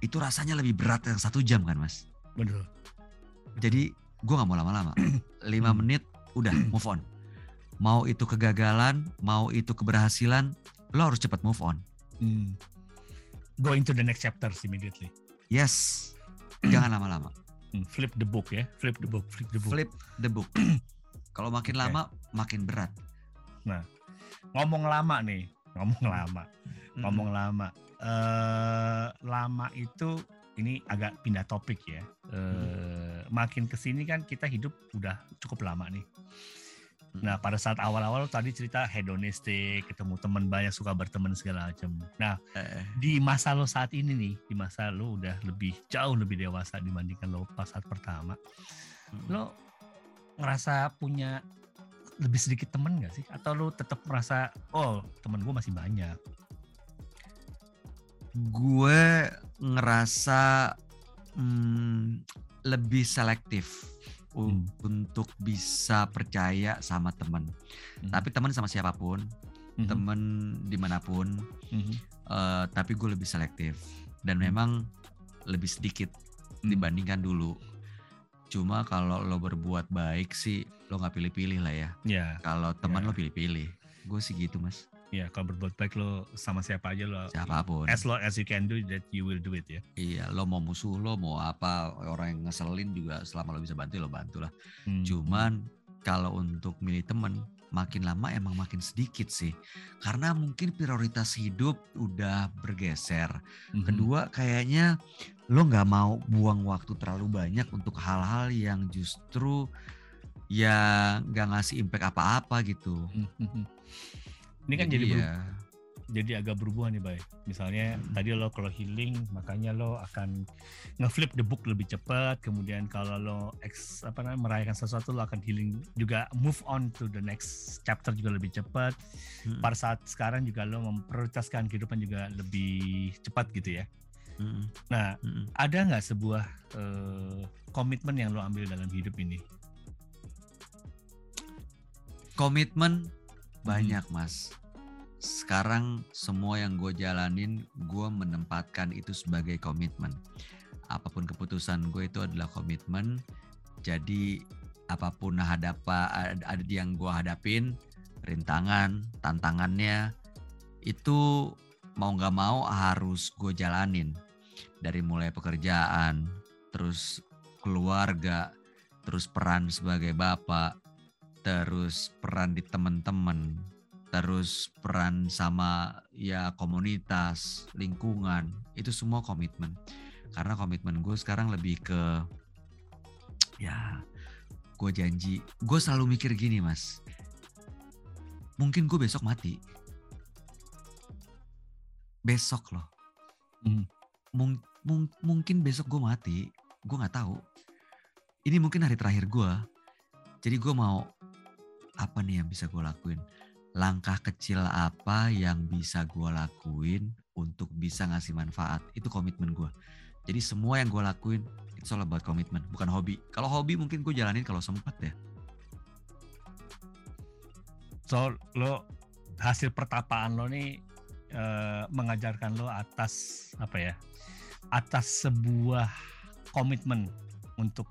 itu rasanya lebih berat yang satu jam kan mas? Betul. Jadi gue nggak mau lama-lama, lima hmm. menit udah move on mau itu kegagalan, mau itu keberhasilan, lo harus cepat move on. Hmm. Going to the next chapter immediately. Yes, jangan lama-lama. Hmm, flip the book ya, flip the book, flip the book. Flip the book. Kalau makin okay. lama, makin berat. Nah, ngomong lama nih, ngomong lama, ngomong lama. Uh, lama itu ini agak pindah topik ya. Uh, makin ke sini kan kita hidup udah cukup lama nih. Nah pada saat awal-awal tadi cerita hedonistik, ketemu teman banyak suka berteman segala macam. Nah eh. di masa lo saat ini nih, di masa lo udah lebih jauh lebih dewasa dibandingkan lo pas saat pertama, hmm. lo ngerasa punya lebih sedikit temen gak sih? Atau lo tetap merasa oh temen gue masih banyak? Gue ngerasa hmm, lebih selektif hmm. untuk bisa percaya sama teman. Hmm. Tapi teman sama siapa pun, hmm. teman di mana pun, hmm. uh, tapi gue lebih selektif dan hmm. memang lebih sedikit hmm. dibandingkan dulu. Cuma kalau lo berbuat baik sih lo nggak pilih-pilih lah ya. Yeah. Kalau teman yeah. lo pilih-pilih, gue sih gitu mas. Iya, kalau berbuat baik lo sama siapa aja lo. Siapa pun. As long as you can do that, you will do it ya. Iya, lo mau musuh lo, mau apa orang yang ngeselin juga selama lo bisa bantu lo bantu lah. Hmm. Cuman kalau untuk milih temen makin lama emang makin sedikit sih. Karena mungkin prioritas hidup udah bergeser. hmm Kedua kayaknya lo nggak mau buang waktu terlalu banyak untuk hal-hal yang justru ya nggak ngasih impact apa-apa gitu. hmm ini kan jadi, jadi ya. jadi agak berubah nih, Bay. Misalnya hmm. tadi lo kalau healing, makanya lo akan ngeflip the book lebih cepat. Kemudian kalau lo ex, apa namanya merayakan sesuatu, lo akan healing juga move on to the next chapter juga lebih cepat. Hmm. Pada saat sekarang juga lo memprioritaskan kehidupan juga lebih cepat gitu ya. Hmm. Nah, hmm. ada nggak sebuah uh, komitmen yang lo ambil dalam hidup ini? Komitmen banyak mas. Sekarang semua yang gue jalanin, gue menempatkan itu sebagai komitmen. Apa pun keputusan gue itu adalah komitmen Jadi apa pun hadapa ada yang gue hadapin, rintangan, tantangannya itu mau nggak mau harus gue jalanin dari mulai pekerjaan, terus keluarga, terus peran sebagai bapak, terus peran di teman-teman, terus peran sama ya komunitas, lingkungan, itu semua komitmen. Karena komitmen gue sekarang lebih ke ya gue janji, gue selalu mikir gini mas, mungkin gue besok mati. Besok loh. Hmm. Mung, mung, mungkin besok gue mati, gue nggak tahu. Ini mungkin hari terakhir gue. Jadi gue mau apa nih yang bisa gue lakuin? Langkah kecil apa yang bisa gue lakuin untuk bisa ngasih manfaat? Itu komitmen gue. Jadi semua yang gue lakuin itu soal buat komitmen, bukan hobi. Kalau hobi mungkin gue jalanin kalau sempat ya. So lo hasil pertapaan lo nih uh, mengajarkan lo atas apa ya? Atas sebuah komitmen untuk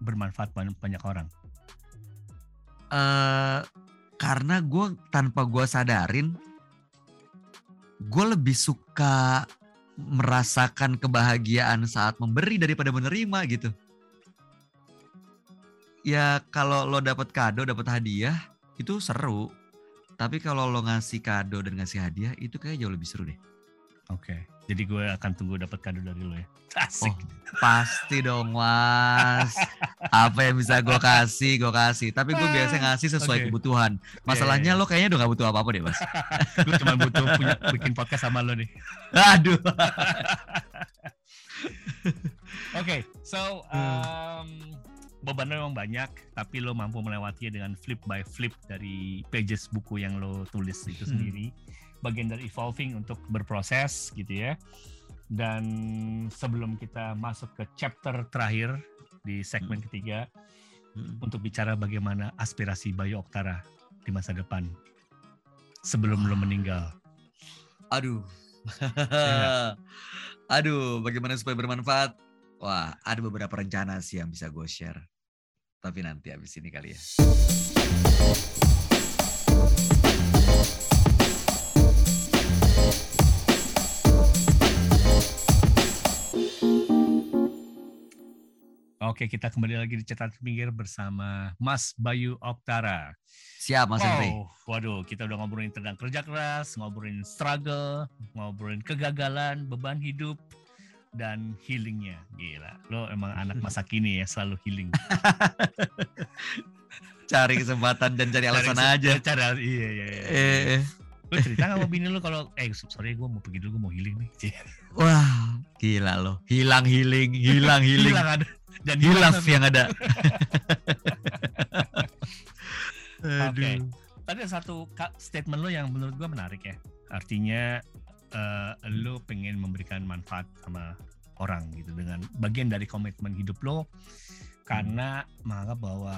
bermanfaat banyak orang. Uh, karena gue tanpa gue sadarin, gue lebih suka merasakan kebahagiaan saat memberi daripada menerima gitu. Ya kalau lo dapat kado, dapat hadiah, itu seru. Tapi kalau lo ngasih kado dan ngasih hadiah, itu kayak jauh lebih seru deh. Oke, okay. jadi gue akan tunggu dapat kado dari lo ya. Asik. Oh, pasti dong mas. Apa yang bisa gue kasih, gue kasih. Tapi gue biasa ngasih sesuai okay. kebutuhan. Masalahnya yeah, yeah. lo kayaknya udah gak butuh apa-apa deh mas. gue cuma butuh punya bikin podcast sama lo nih. Aduh. Oke, okay, so um, beban lo memang banyak, tapi lo mampu melewatinya dengan flip by flip dari pages buku yang lo tulis itu hmm. sendiri bagian dari evolving untuk berproses gitu ya. Dan sebelum kita masuk ke chapter terakhir di segmen hmm. ketiga hmm. untuk bicara bagaimana aspirasi Bayu Oktara di masa depan sebelum lo meninggal. Aduh. ya. Aduh, bagaimana supaya bermanfaat? Wah, ada beberapa rencana sih yang bisa gue share. Tapi nanti habis ini kali ya. Oke, kita kembali lagi di catatan pinggir bersama Mas Bayu Oktara. Siap, Mas Henry. waduh, kita udah ngobrolin tentang kerja keras, ngobrolin struggle, ngobrolin kegagalan, beban hidup, dan healingnya. Gila, lo emang anak masa kini ya, selalu healing. cari kesempatan dan cari alasan cari, aja. Cari, iya, iya, iya. Eh. Lo cerita gak mau bini lo kalau, eh sorry gue mau pergi dulu, gue mau healing nih. Wah, gila lo. Hilang healing, hilang healing. hilang ada dan hilaf yang ada. Oke. Okay. Tadi ada satu statement lo yang menurut gue menarik ya. Artinya uh, lo pengen memberikan manfaat sama orang gitu dengan bagian dari komitmen hidup lo karena hmm. menganggap bahwa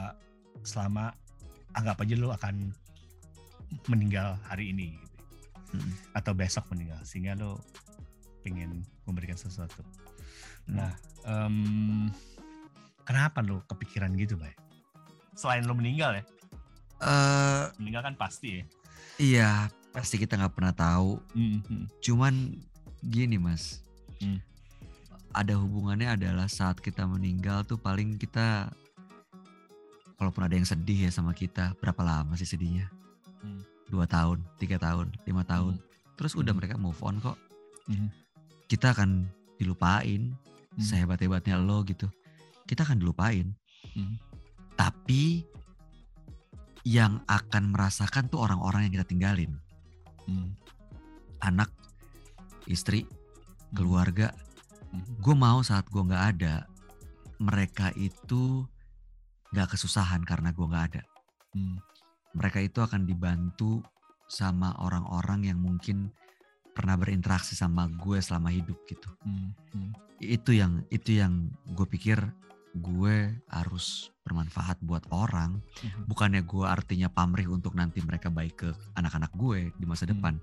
selama anggap aja lo akan meninggal hari ini gitu. hmm. atau besok meninggal sehingga lo pengen memberikan sesuatu. Hmm. Nah, um, Kenapa lo kepikiran gitu, Bay? Selain lo meninggal ya? Uh, meninggal kan pasti ya? Iya, pasti kita nggak pernah tahu. Mm-hmm. Cuman gini, Mas. Mm. Ada hubungannya adalah saat kita meninggal tuh paling kita kalaupun ada yang sedih ya sama kita, berapa lama sih sedihnya? Mm. Dua tahun, tiga tahun, lima tahun. Mm. Terus udah mm. mereka move on kok. Mm. Kita akan dilupain mm. sehebat-hebatnya lo gitu kita akan dilupain. Hmm. Tapi yang akan merasakan tuh orang-orang yang kita tinggalin. Hmm. Anak, istri, hmm. keluarga. Hmm. Gue mau saat gue nggak ada, mereka itu nggak kesusahan karena gue nggak ada. Hmm. Mereka itu akan dibantu sama orang-orang yang mungkin pernah berinteraksi sama gue selama hidup gitu. Hmm. Hmm. Itu yang itu yang gue pikir gue harus bermanfaat buat orang mm-hmm. bukannya gue artinya pamrih untuk nanti mereka baik ke anak-anak gue di masa mm-hmm. depan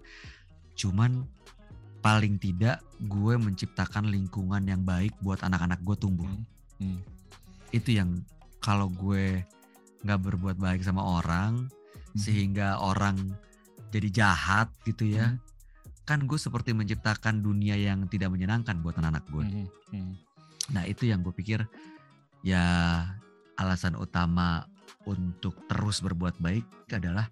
cuman paling tidak gue menciptakan lingkungan yang baik buat anak-anak gue tumbuh mm-hmm. itu yang kalau gue nggak berbuat baik sama orang hmm. sehingga orang jadi jahat gitu ya hmm. kan gue seperti menciptakan dunia yang tidak menyenangkan buat anak-anak gue hmm. Hmm. nah itu yang gue pikir ya alasan utama untuk terus berbuat baik adalah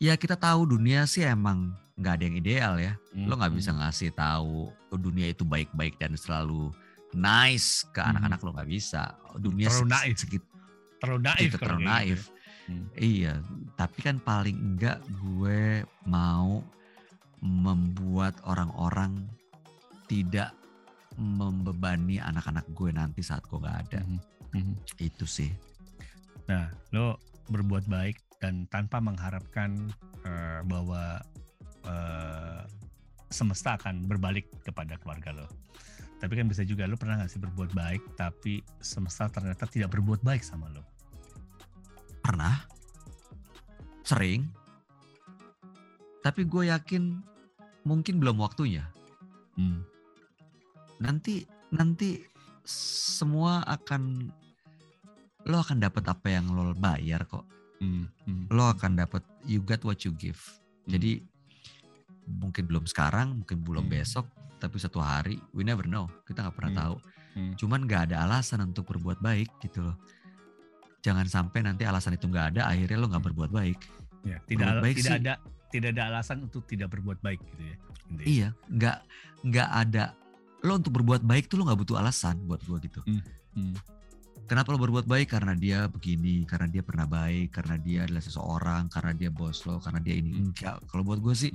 ya kita tahu dunia sih emang nggak ada yang ideal ya. Hmm. Lo nggak bisa hmm. ngasih tahu dunia itu baik-baik dan selalu nice ke anak-anak hmm. lo nggak bisa. Dunia terlalu naif. Segit, terlalu naif. Gitu, terlalu naif. Gitu. Hmm. Iya, tapi kan paling enggak gue mau membuat orang-orang tidak membebani anak-anak gue nanti saat gue gak ada. Hmm. Hmm. Itu sih. Nah, lo berbuat baik dan tanpa mengharapkan uh, bahwa uh, semesta akan berbalik kepada keluarga lo. Tapi kan bisa juga lo pernah gak sih berbuat baik tapi semesta ternyata tidak berbuat baik sama lo? Pernah. Sering. Tapi gue yakin mungkin belum waktunya. Hmm. Nanti nanti semua akan lo akan dapat apa yang lo bayar kok. Hmm. Hmm. Lo akan dapat you get what you give. Hmm. Jadi mungkin belum sekarang, mungkin belum hmm. besok, tapi satu hari we never know. Kita nggak pernah hmm. tahu. Hmm. Cuman nggak ada alasan untuk berbuat baik gitu loh jangan sampai nanti alasan itu nggak ada akhirnya lo nggak hmm. berbuat baik ya, tidak baik tidak sih, ada tidak ada alasan untuk tidak berbuat baik gitu ya Intinya. iya nggak nggak ada lo untuk berbuat baik tuh lo nggak butuh alasan buat gue gitu hmm. Hmm. kenapa lo berbuat baik karena dia begini karena dia pernah baik karena dia adalah seseorang karena dia bos lo karena dia ini hmm. enggak kalau buat gue sih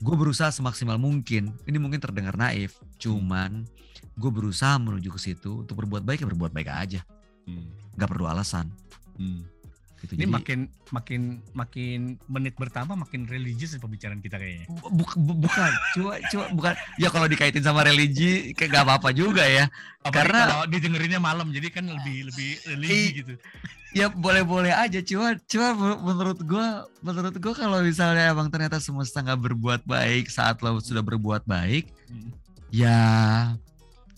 gue berusaha semaksimal mungkin ini mungkin terdengar naif cuman gue berusaha menuju ke situ untuk berbuat baik ya berbuat baik aja hmm. nggak perlu alasan hmm. Gitu. ini Jadi, makin makin makin menit pertama makin religius pembicaraan kita kayaknya bu, bu, bukan coba coba bukan ya kalau dikaitin sama religi kayak gak apa-apa juga ya Apalagi karena kalau didengerinnya malam jadi kan lebih lebih religi gitu ya boleh-boleh aja cuma cuma menurut gue menurut gue kalau misalnya emang ternyata semesta nggak berbuat baik saat lo sudah berbuat baik hmm. ya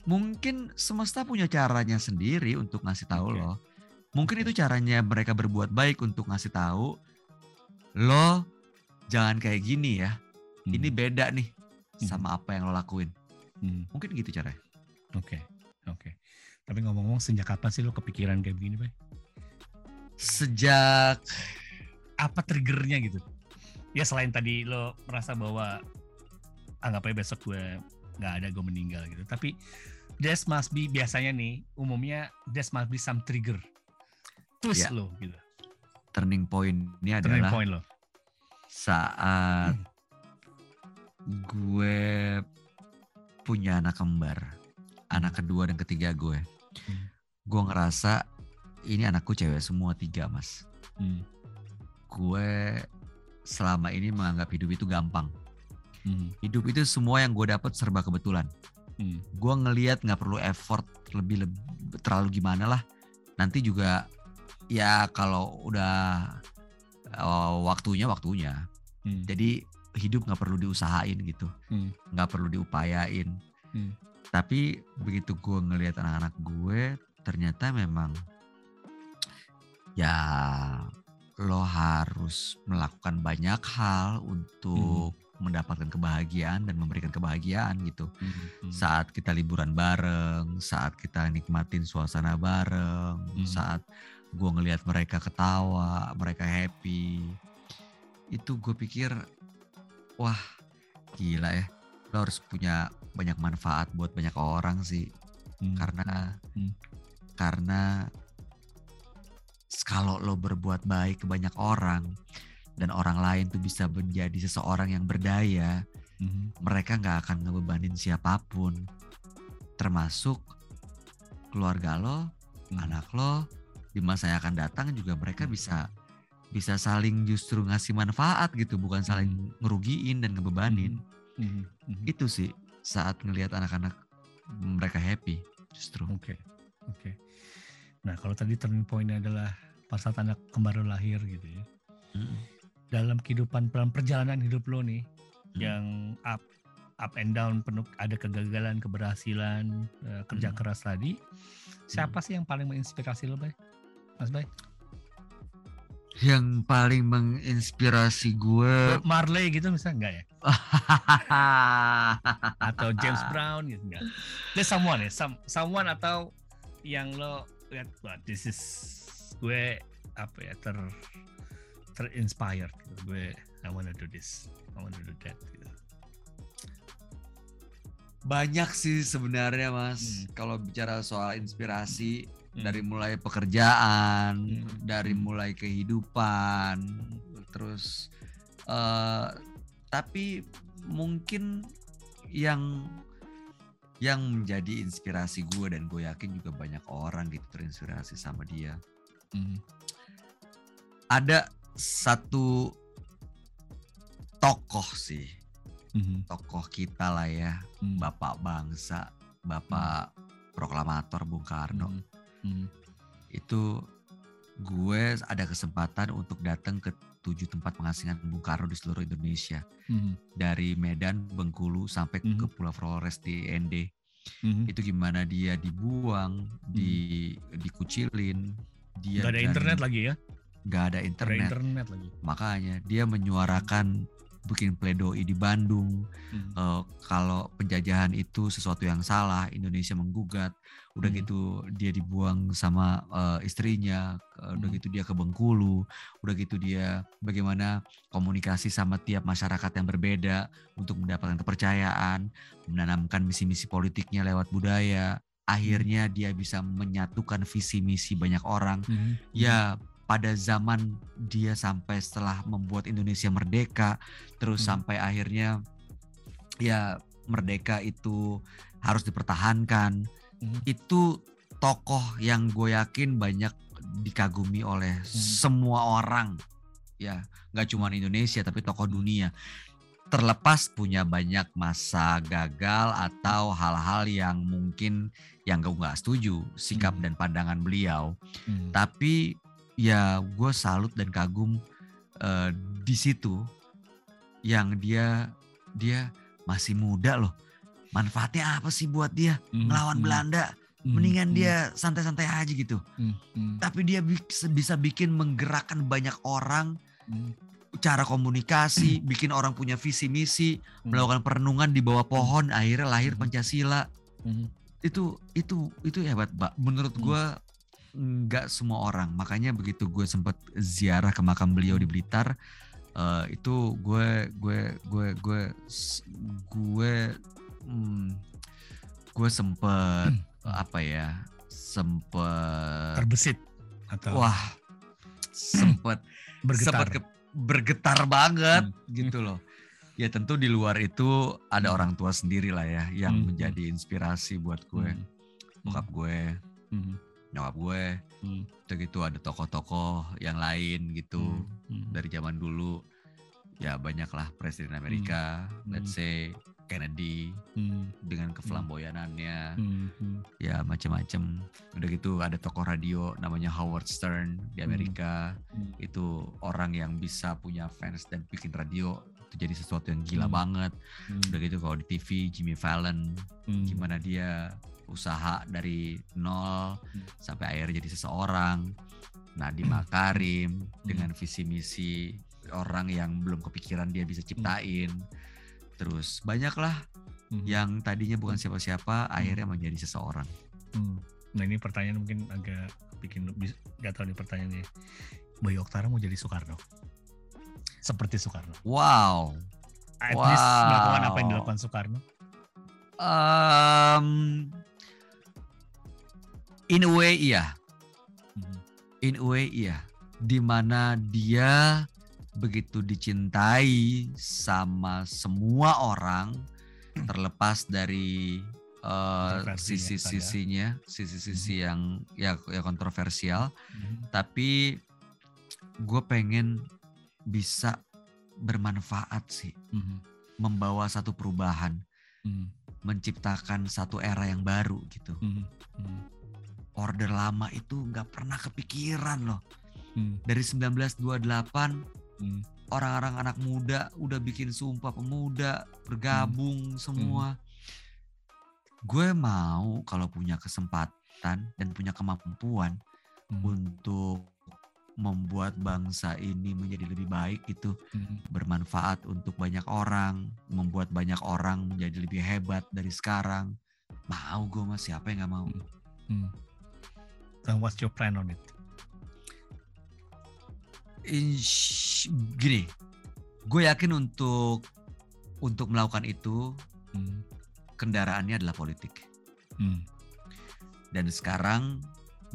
mungkin semesta punya caranya sendiri untuk ngasih tahu okay. lo. Mungkin itu caranya mereka berbuat baik untuk ngasih tahu lo jangan kayak gini ya. Hmm. Ini beda nih hmm. sama apa yang lo lakuin. Hmm. Mungkin gitu caranya. Oke, okay. oke. Okay. Tapi ngomong-ngomong sejak kapan sih lo kepikiran kayak begini, Bay? Sejak apa triggernya gitu? Ya selain tadi lo merasa bahwa anggap aja besok gue nggak ada gue meninggal gitu. Tapi there must be biasanya nih umumnya there must be some trigger twist yeah. lo gitu turning point ini turning adalah point lo. saat hmm. gue punya anak kembar anak kedua dan ketiga gue hmm. gue ngerasa ini anakku cewek semua tiga mas hmm. gue selama ini menganggap hidup itu gampang hmm. hidup itu semua yang gue dapat serba kebetulan hmm. gue ngelihat nggak perlu effort lebih, lebih terlalu gimana lah nanti juga ya kalau udah uh, waktunya waktunya hmm. jadi hidup nggak perlu diusahain gitu hmm. nggak hmm. perlu diupayain hmm. tapi begitu gue ngelihat anak-anak gue ternyata memang ya lo harus melakukan banyak hal untuk hmm mendapatkan kebahagiaan dan memberikan kebahagiaan gitu. Hmm. Saat kita liburan bareng, saat kita nikmatin suasana bareng, hmm. saat gue ngelihat mereka ketawa, mereka happy, itu gue pikir, wah gila ya, lo harus punya banyak manfaat buat banyak orang sih, hmm. karena hmm. karena kalau lo berbuat baik ke banyak orang, dan orang lain tuh bisa menjadi seseorang yang berdaya, mm-hmm. mereka nggak akan ngebebanin siapa pun, termasuk keluarga lo, mm. anak lo, di masa yang akan datang juga mereka bisa bisa saling justru ngasih manfaat gitu, bukan saling mm. ngerugiin dan ngebebanin. Mm-hmm. Mm-hmm. Itu sih saat ngelihat anak-anak mereka happy justru. Oke, okay. oke. Okay. Nah kalau tadi turning pointnya adalah pas saat anak kembar lahir gitu ya. Mm dalam kehidupan dalam perjalanan hidup lo nih hmm. yang up up and down penuh ada kegagalan keberhasilan uh, kerja hmm. keras tadi siapa hmm. sih yang paling menginspirasi lo bay Mas Bay? Yang paling menginspirasi gue Marley gitu misalnya enggak ya? atau James Brown gitu enggak? There's someone ya, some, someone atau yang lo lihat, wah this is gue apa ya ter terinspired gitu. Gue I wanna do this, I wanna do that gitu. Banyak sih sebenarnya Mas, hmm. kalau bicara soal inspirasi hmm. dari mulai pekerjaan, hmm. dari hmm. mulai kehidupan, terus uh, tapi mungkin yang yang menjadi inspirasi gue dan gue yakin juga banyak orang gitu terinspirasi sama dia. Hmm. Ada satu tokoh sih, hmm. tokoh kita lah ya, hmm. bapak bangsa, bapak proklamator Bung Karno. Hmm hmm. itu gue ada kesempatan untuk datang ke tujuh tempat pengasingan Bung Karno di seluruh Indonesia hmm. dari Medan, Bengkulu sampai hmm. ke Pulau Flores di ND. Hmm. Itu gimana dia dibuang, hmm. di dikucilin, dia gak ada internet lagi ya? Gak ada internet. Gak internet lagi. Makanya dia menyuarakan bikin pledoi di Bandung. Hmm. Uh, kalau penjajahan itu sesuatu yang salah, Indonesia menggugat. Udah hmm. gitu dia dibuang sama uh, istrinya, uh, udah hmm. gitu dia ke Bengkulu, udah gitu dia bagaimana komunikasi sama tiap masyarakat yang berbeda untuk mendapatkan kepercayaan, menanamkan misi-misi politiknya lewat budaya. Akhirnya dia bisa menyatukan visi misi banyak orang. Hmm. Ya pada zaman dia sampai setelah membuat Indonesia merdeka terus hmm. sampai akhirnya ya merdeka itu harus dipertahankan hmm. itu tokoh yang gue yakin banyak dikagumi oleh hmm. semua orang ya nggak cuma Indonesia tapi tokoh dunia terlepas punya banyak masa gagal atau hal-hal yang mungkin yang gue nggak setuju sikap hmm. dan pandangan beliau hmm. tapi ya gue salut dan kagum uh, di situ yang dia dia masih muda loh manfaatnya apa sih buat dia mm, ngelawan mm, Belanda mm, mendingan mm, dia santai-santai aja gitu mm, mm. tapi dia bisa, bikin menggerakkan banyak orang mm. cara komunikasi mm. bikin orang punya visi misi mm. melakukan perenungan di bawah pohon akhirnya lahir mm. Pancasila mm. itu itu itu hebat mbak menurut gue nggak semua orang. Makanya begitu gue sempat ziarah ke makam beliau di Blitar, uh, itu gue gue gue gue gue hmm, gue sempet hmm. apa ya sempet terbesit atau wah sempet bergetar sempet ke, bergetar banget hmm. gitu loh. Ya tentu di luar itu ada hmm. orang tua sendiri lah ya yang hmm. menjadi inspirasi buat gue, hmm. bokap gue. Hmm nyokap gue hmm. udah gitu ada tokoh-tokoh yang lain gitu hmm. Hmm. dari zaman dulu ya banyak lah presiden Amerika hmm. let's say Kennedy hmm. dengan keflamboyanannya hmm. Hmm. ya macam-macam udah gitu ada tokoh radio namanya Howard Stern di hmm. Amerika hmm. itu orang yang bisa punya fans dan bikin radio itu jadi sesuatu yang gila hmm. banget hmm. udah gitu kalau di TV Jimmy Fallon hmm. gimana dia usaha dari nol hmm. sampai akhirnya jadi seseorang. Nadiem hmm. Makarim hmm. dengan visi misi orang yang belum kepikiran dia bisa ciptain. Hmm. Terus banyaklah hmm. yang tadinya bukan siapa-siapa hmm. akhirnya menjadi seseorang. Hmm. Nah ini pertanyaan mungkin agak bikin gak tahu nih pertanyaannya. Bayu Oktara mau jadi Soekarno? Seperti Soekarno. Wow. At wow. least melakukan apa yang dilakukan Soekarno? Um, in a way iya mm-hmm. in a way iya di mana dia begitu dicintai sama semua orang terlepas dari uh, sisi-sisinya sisi-sisi mm-hmm. yang ya ya kontroversial mm-hmm. tapi gue pengen bisa bermanfaat sih mm-hmm. membawa satu perubahan mm-hmm. menciptakan satu era yang baru gitu mm-hmm order lama itu nggak pernah kepikiran loh. Hmm. Dari 1928 hmm. orang-orang anak muda udah bikin sumpah pemuda bergabung hmm. semua. Hmm. Gue mau kalau punya kesempatan dan punya kemampuan hmm. untuk membuat bangsa ini menjadi lebih baik itu hmm. bermanfaat untuk banyak orang, membuat banyak orang menjadi lebih hebat dari sekarang. Mau gue mas, siapa yang nggak mau? Hmm. And what's your plan on it? Insh, gini, gue yakin untuk untuk melakukan itu hmm. kendaraannya adalah politik. Hmm. Dan sekarang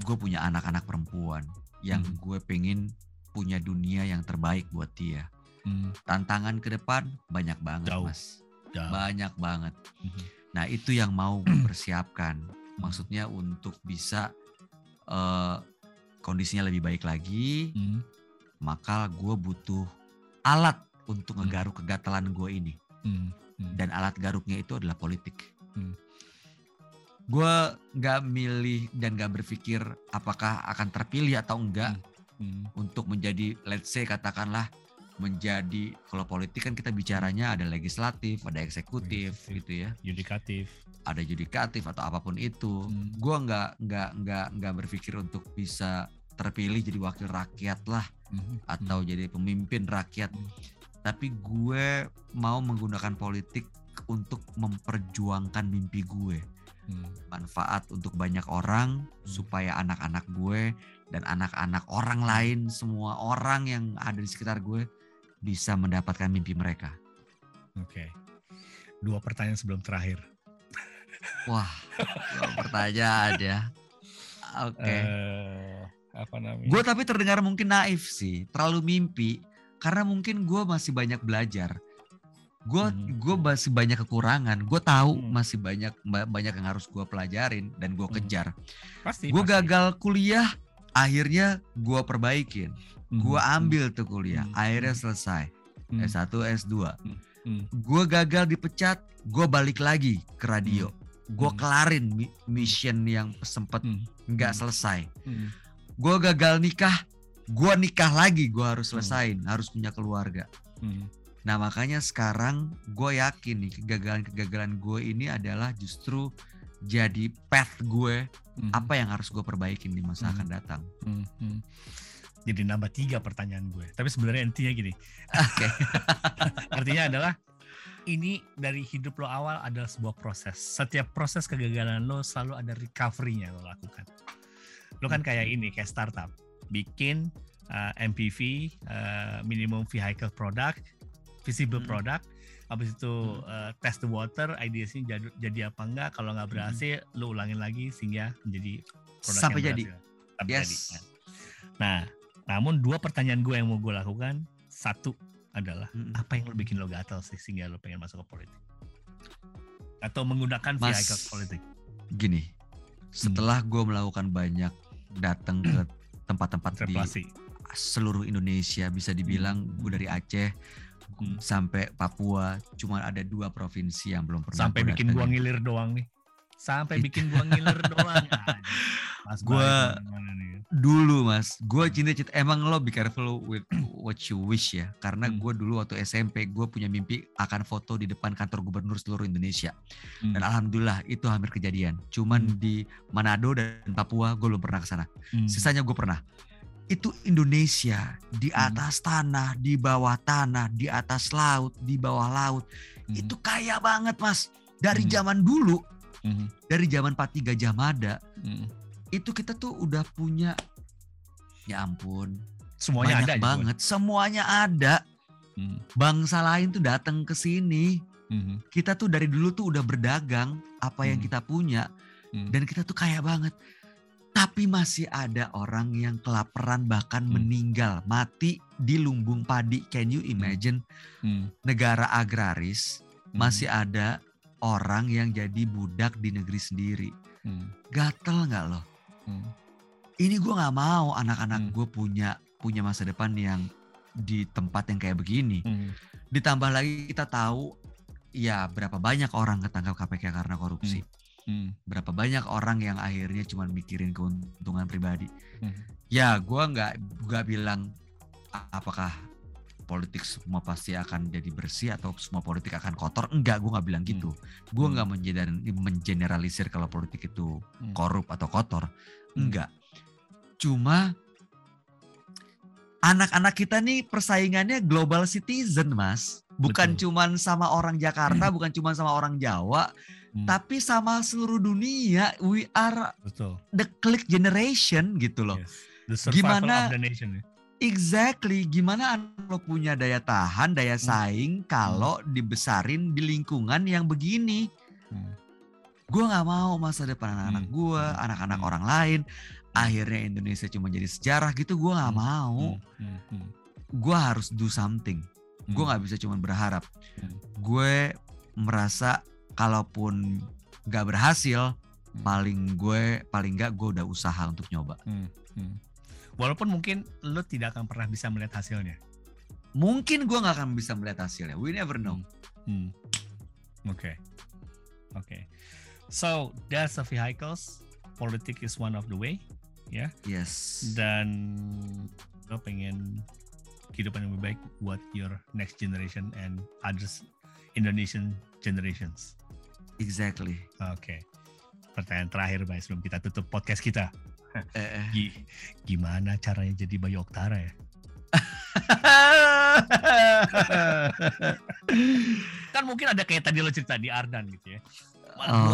gue punya anak-anak perempuan yang hmm. gue pengen punya dunia yang terbaik buat dia. Hmm. Tantangan ke depan banyak banget, Jauh. Mas. Jauh. Banyak banget. Hmm. Nah, itu yang mau persiapkan. Maksudnya untuk bisa uh, kondisinya lebih baik lagi, hmm. maka gue butuh alat untuk hmm. ngegaruk kegatalan gue ini. Hmm. Hmm. Dan alat garuknya itu adalah politik. Hmm gue nggak milih dan nggak berpikir apakah akan terpilih atau enggak hmm. Hmm. untuk menjadi let's say katakanlah menjadi kalau politik kan kita bicaranya ada legislatif, ada eksekutif Legislatif, gitu ya, yudikatif, ada yudikatif atau apa pun itu. Hmm. Gue nggak nggak nggak nggak berpikir untuk bisa terpilih jadi wakil rakyat lah hmm. atau hmm. jadi pemimpin rakyat. Hmm. Tapi gue mau menggunakan politik untuk memperjuangkan mimpi gue hmm. manfaat untuk banyak orang hmm. supaya anak-anak gue dan anak-anak orang lain semua orang yang ada di sekitar gue bisa mendapatkan mimpi mereka. Oke. Okay. Dua pertanyaan sebelum terakhir. Wah, dua pertanyaan ya. Oke. Okay. Uh, eh, apa namanya? Gue tapi terdengar mungkin naif sih, terlalu mimpi karena mungkin gue masih banyak belajar gue hmm. gue masih banyak kekurangan gue tahu hmm. masih banyak banyak yang harus gue pelajarin dan gue hmm. kejar pasti gue gagal kuliah akhirnya gue perbaikin hmm. gue ambil tuh kuliah hmm. akhirnya hmm. selesai hmm. S1 S2 hmm. hmm. gue gagal dipecat gue balik lagi ke radio hmm. gue kelarin mission yang sempat nggak hmm. selesai hmm. gue gagal nikah gue nikah lagi gue harus selesain hmm. harus punya keluarga hmm Nah makanya sekarang gue yakin nih kegagalan-kegagalan gue ini adalah justru jadi path gue mm-hmm. apa yang harus gue perbaikin di masa mm-hmm. akan datang. Mm-hmm. Jadi nambah tiga pertanyaan gue. Tapi sebenarnya intinya gini. Oke. Artinya adalah ini dari hidup lo awal adalah sebuah proses. Setiap proses kegagalan lo selalu ada recovery-nya lo lakukan. Lo kan kayak ini, kayak startup. Bikin uh, MPV, uh, minimum vehicle product, visible hmm. product habis itu hmm. uh, test the water ideasnya jadi, jadi apa enggak kalau nggak berhasil hmm. lu ulangin lagi sehingga menjadi produk sampai yang jadi sampai yes. jadi nah namun dua pertanyaan gue yang mau gue lakukan satu adalah hmm. apa yang lo bikin lo gatal sih sehingga lo pengen masuk ke politik atau menggunakan Mas, vehicle politik gini setelah hmm. gue melakukan banyak datang ke tempat-tempat di seluruh Indonesia bisa dibilang hmm. gue dari Aceh hmm. sampai Papua cuma ada dua provinsi yang belum pernah sampai bikin gua ngilir doang nih sampai bikin gua ngilir doang mas gua dulu mas gua cinta-cinta emang lo be careful with what you wish ya karena hmm. gue dulu waktu SMP gue punya mimpi akan foto di depan kantor gubernur seluruh Indonesia hmm. dan alhamdulillah itu hampir kejadian cuman hmm. di Manado dan Papua gue belum pernah ke sana hmm. sisanya gue pernah itu Indonesia di hmm. atas hmm. tanah, di bawah tanah, di atas laut, di bawah laut. Hmm. Itu kaya banget, Mas. Dari hmm. zaman dulu, hmm. dari zaman 43 Jamada, hmm. itu kita tuh udah punya ya ampun, semuanya banyak ada banget. Juga. Semuanya ada. Hmm. Bangsa lain tuh datang ke sini. Hmm. Kita tuh dari dulu tuh udah berdagang apa yang hmm. kita punya hmm. dan kita tuh kaya banget tapi masih ada orang yang kelaparan bahkan hmm. meninggal mati di lumbung padi can you hmm. imagine hmm. negara agraris hmm. masih ada orang yang jadi budak di negeri sendiri hmm. gatel nggak loh hmm. ini gue nggak mau anak-anak hmm. gue punya punya masa depan yang di tempat yang kayak begini hmm. ditambah lagi kita tahu ya berapa banyak orang ketangkap KPK karena korupsi hmm Hmm. Berapa banyak orang yang akhirnya cuma mikirin keuntungan pribadi. Hmm. Ya, gue nggak nggak bilang apakah politik semua pasti akan jadi bersih atau semua politik akan kotor. Enggak, gue nggak bilang gitu. Hmm. Gue nggak hmm. mengeneralisir kalau politik itu hmm. korup atau kotor. Hmm. Enggak. Cuma anak-anak kita nih persaingannya global citizen, Mas. Bukan Betul. cuman sama orang Jakarta, hmm. bukan cuman sama orang Jawa, hmm. tapi sama seluruh dunia. We are Betul. the click generation gitu loh. Yes. Gimana of the nation. Ya. Exactly, gimana lo punya daya tahan, daya hmm. saing hmm. kalau dibesarin di lingkungan yang begini? Hmm. Gue nggak mau masa depan anak-anak hmm. gue, hmm. anak-anak hmm. orang lain akhirnya Indonesia cuma jadi sejarah gitu gue nggak hmm, mau hmm, hmm, hmm. gue harus do something hmm. gue nggak bisa cuma berharap hmm. gue merasa kalaupun nggak berhasil hmm. paling gue paling nggak gue udah usaha untuk nyoba hmm, hmm. Walaupun mungkin lo tidak akan pernah bisa melihat hasilnya mungkin gue nggak akan bisa melihat hasilnya we never know hmm. oke okay. oke okay. so that's the vehicles politik is one of the way ya. Yes. Dan lo pengen kehidupan yang lebih baik buat your next generation and others Indonesian generations. Exactly. Oke. Okay. Pertanyaan terakhir, Bay, sebelum kita tutup podcast kita. Eh, eh. Gimana caranya jadi Bayu Oktara ya? kan mungkin ada kayak tadi lo cerita di Ardan gitu ya.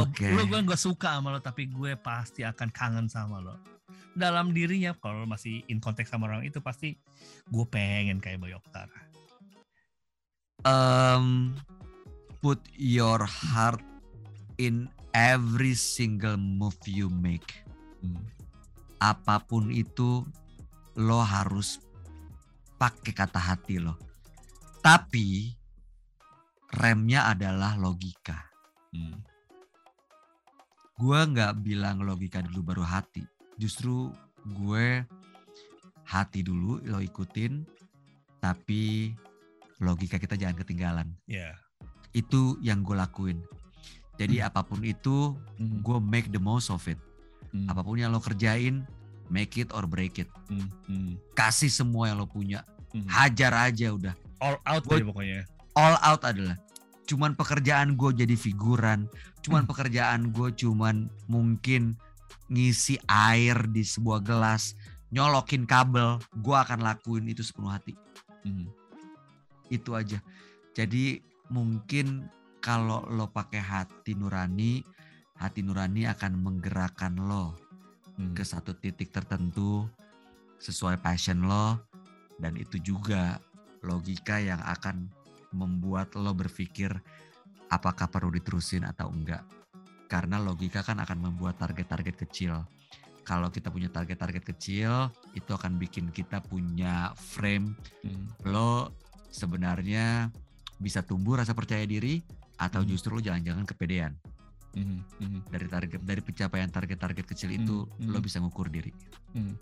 Oke. Okay. Lo gue gak suka sama lo tapi gue pasti akan kangen sama lo dalam dirinya kalau masih in konteks sama orang itu pasti gue pengen kayak Bayu Oktara. Um, put your heart in every single move you make. Hmm. Apa pun itu lo harus pakai kata hati lo. Tapi remnya adalah logika. Hmm. Gue nggak bilang logika dulu baru hati justru gue hati dulu lo ikutin tapi logika kita jangan ketinggalan. Yeah. Itu yang gue lakuin. Jadi hmm. apa pun itu hmm. gue make the most of it. Hmm. Apa pun yang lo kerjain, make it or break it. Hmm. Hmm. Kasih semua yang lo punya. Hmm. Hajar aja udah. All out gua, pokoknya. All out adalah cuman pekerjaan gue jadi figuran, cuman hmm. pekerjaan gue cuman mungkin ngisi air di sebuah gelas, nyolokin kabel, gue akan lakuin itu sepenuh hati. Hmm. Itu aja. Jadi mungkin kalau lo pakai hati nurani, hati nurani akan menggerakkan lo hmm. ke satu titik tertentu sesuai passion lo dan itu juga logika yang akan membuat lo berpikir apakah perlu diterusin atau enggak karena logika kan akan membuat target-target kecil. Kalau kita punya target-target kecil, itu akan bikin kita punya frame. Hmm. Lo sebenarnya bisa tumbuh rasa percaya diri atau hmm. justru lo jangan-jangan kepedean. Hmm. Hmm. Dari target dari pencapaian target-target kecil itu hmm. lo bisa ngukur diri. Hmm.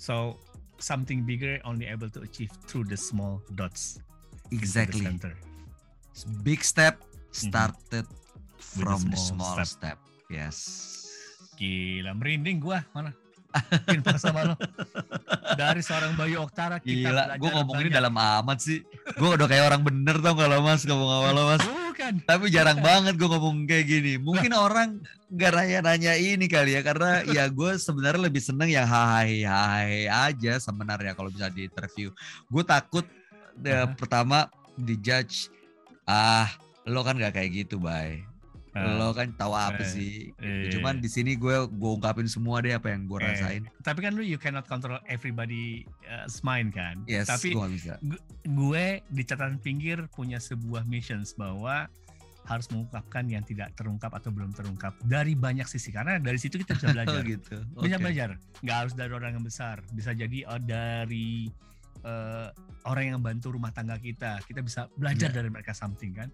So something bigger only able to achieve through the small dots. Exactly. Big step started hmm from the small, step. step. Yes. Gila, merinding gua mana? Sama lo. Dari seorang Bayu Oktara kita Gila, gue ngomong ini dalam amat sih. Gue udah kayak orang bener tau kalau mas ngomong sama lo mas. Bukan. Tapi jarang banget gue ngomong kayak gini. Mungkin orang gak nanya-nanya ini kali ya. Karena ya gue sebenarnya lebih seneng yang hai hai aja sebenarnya kalau bisa di interview. Gue takut uh -huh. pertama dijudge. Ah, lo kan gak kayak gitu, bay lo kan tahu apa uh, sih. Uh, Cuman di sini gue gue ungkapin semua deh apa yang gue uh, rasain. Tapi kan lu you cannot control everybody uh, mind kan. Yes, tapi gue bisa. Gue di catatan pinggir punya sebuah missions bahwa harus mengungkapkan yang tidak terungkap atau belum terungkap dari banyak sisi karena dari situ kita bisa belajar. gitu. Bisa okay. belajar. Nggak harus dari orang yang besar, bisa jadi oh, dari uh, orang yang bantu rumah tangga kita. Kita bisa belajar yeah. dari mereka something kan.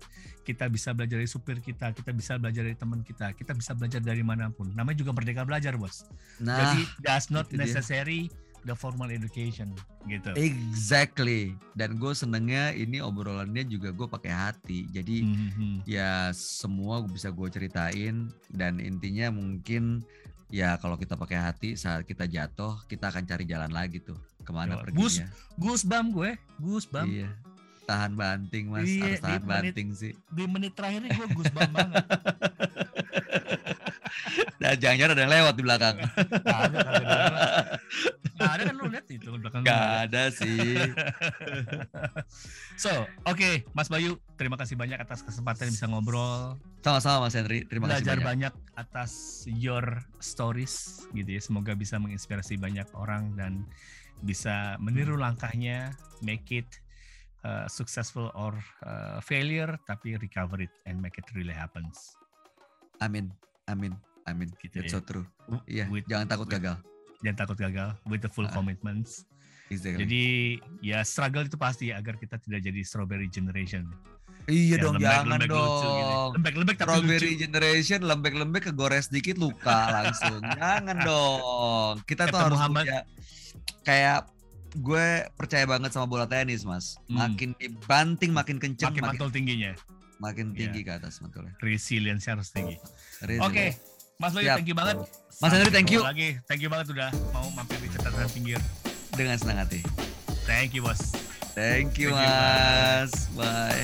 Kita bisa belajar dari supir kita, kita bisa belajar dari teman kita, kita bisa belajar dari mana pun. Namanya juga merdeka belajar, Bos. Nah, Jadi that's not necessary dia. the formal education gitu. Exactly. Dan gue senengnya ini obrolannya juga gue pakai hati. Jadi mm-hmm. ya semua bisa gue ceritain dan intinya mungkin ya kalau kita pakai hati saat kita jatuh kita akan cari jalan lagi tuh ke mana pergi Gus, Gus bam gue, Gus bam. Iya. Tahan banting mas, iya, harus tahan banting sih. Di menit terakhir ini gue Gus bam banget. Dan jangan-jangan ada yang lewat di belakang. Ada, ada. Gak ada kan lu lihat itu di belakang. Gak ada sih. so, oke okay, Mas Bayu, terima kasih banyak atas kesempatan bisa ngobrol. Sama-sama Mas Henry, terima Belajar kasih banyak. banyak atas your stories gitu ya. Semoga bisa menginspirasi banyak orang dan bisa meniru langkahnya, make it uh, successful or uh, failure, tapi recover it and make it really happens. Amin, amin. Amin. Gitu That's ya. so true. Iya, with, jangan takut with, gagal. Jangan takut gagal with the full uh, commitments. Exactly. Jadi ya struggle itu pasti agar kita tidak jadi strawberry generation. Iya dong, lembek, jangan lembek dong. Lucu, gitu. Lembek-lembek tapi Strawberry lucu. generation, lembek-lembek kegores dikit luka langsung. jangan dong. Kita tuh harus Muhammad. punya kayak gue percaya banget sama bola tenis, Mas. Hmm. Makin dibanting makin kenceng, makin, makin mantul tingginya. Makin tinggi yeah. ke atas mantulnya. Resilience harus tinggi. Oke. Okay. Mas Bayu thank you banget. Mas Andri thank you. Lagi thank you banget udah mau mampir di catatan pinggir. Dengan senang hati. Thank you bos. Thank you, thank you Mas. Bye.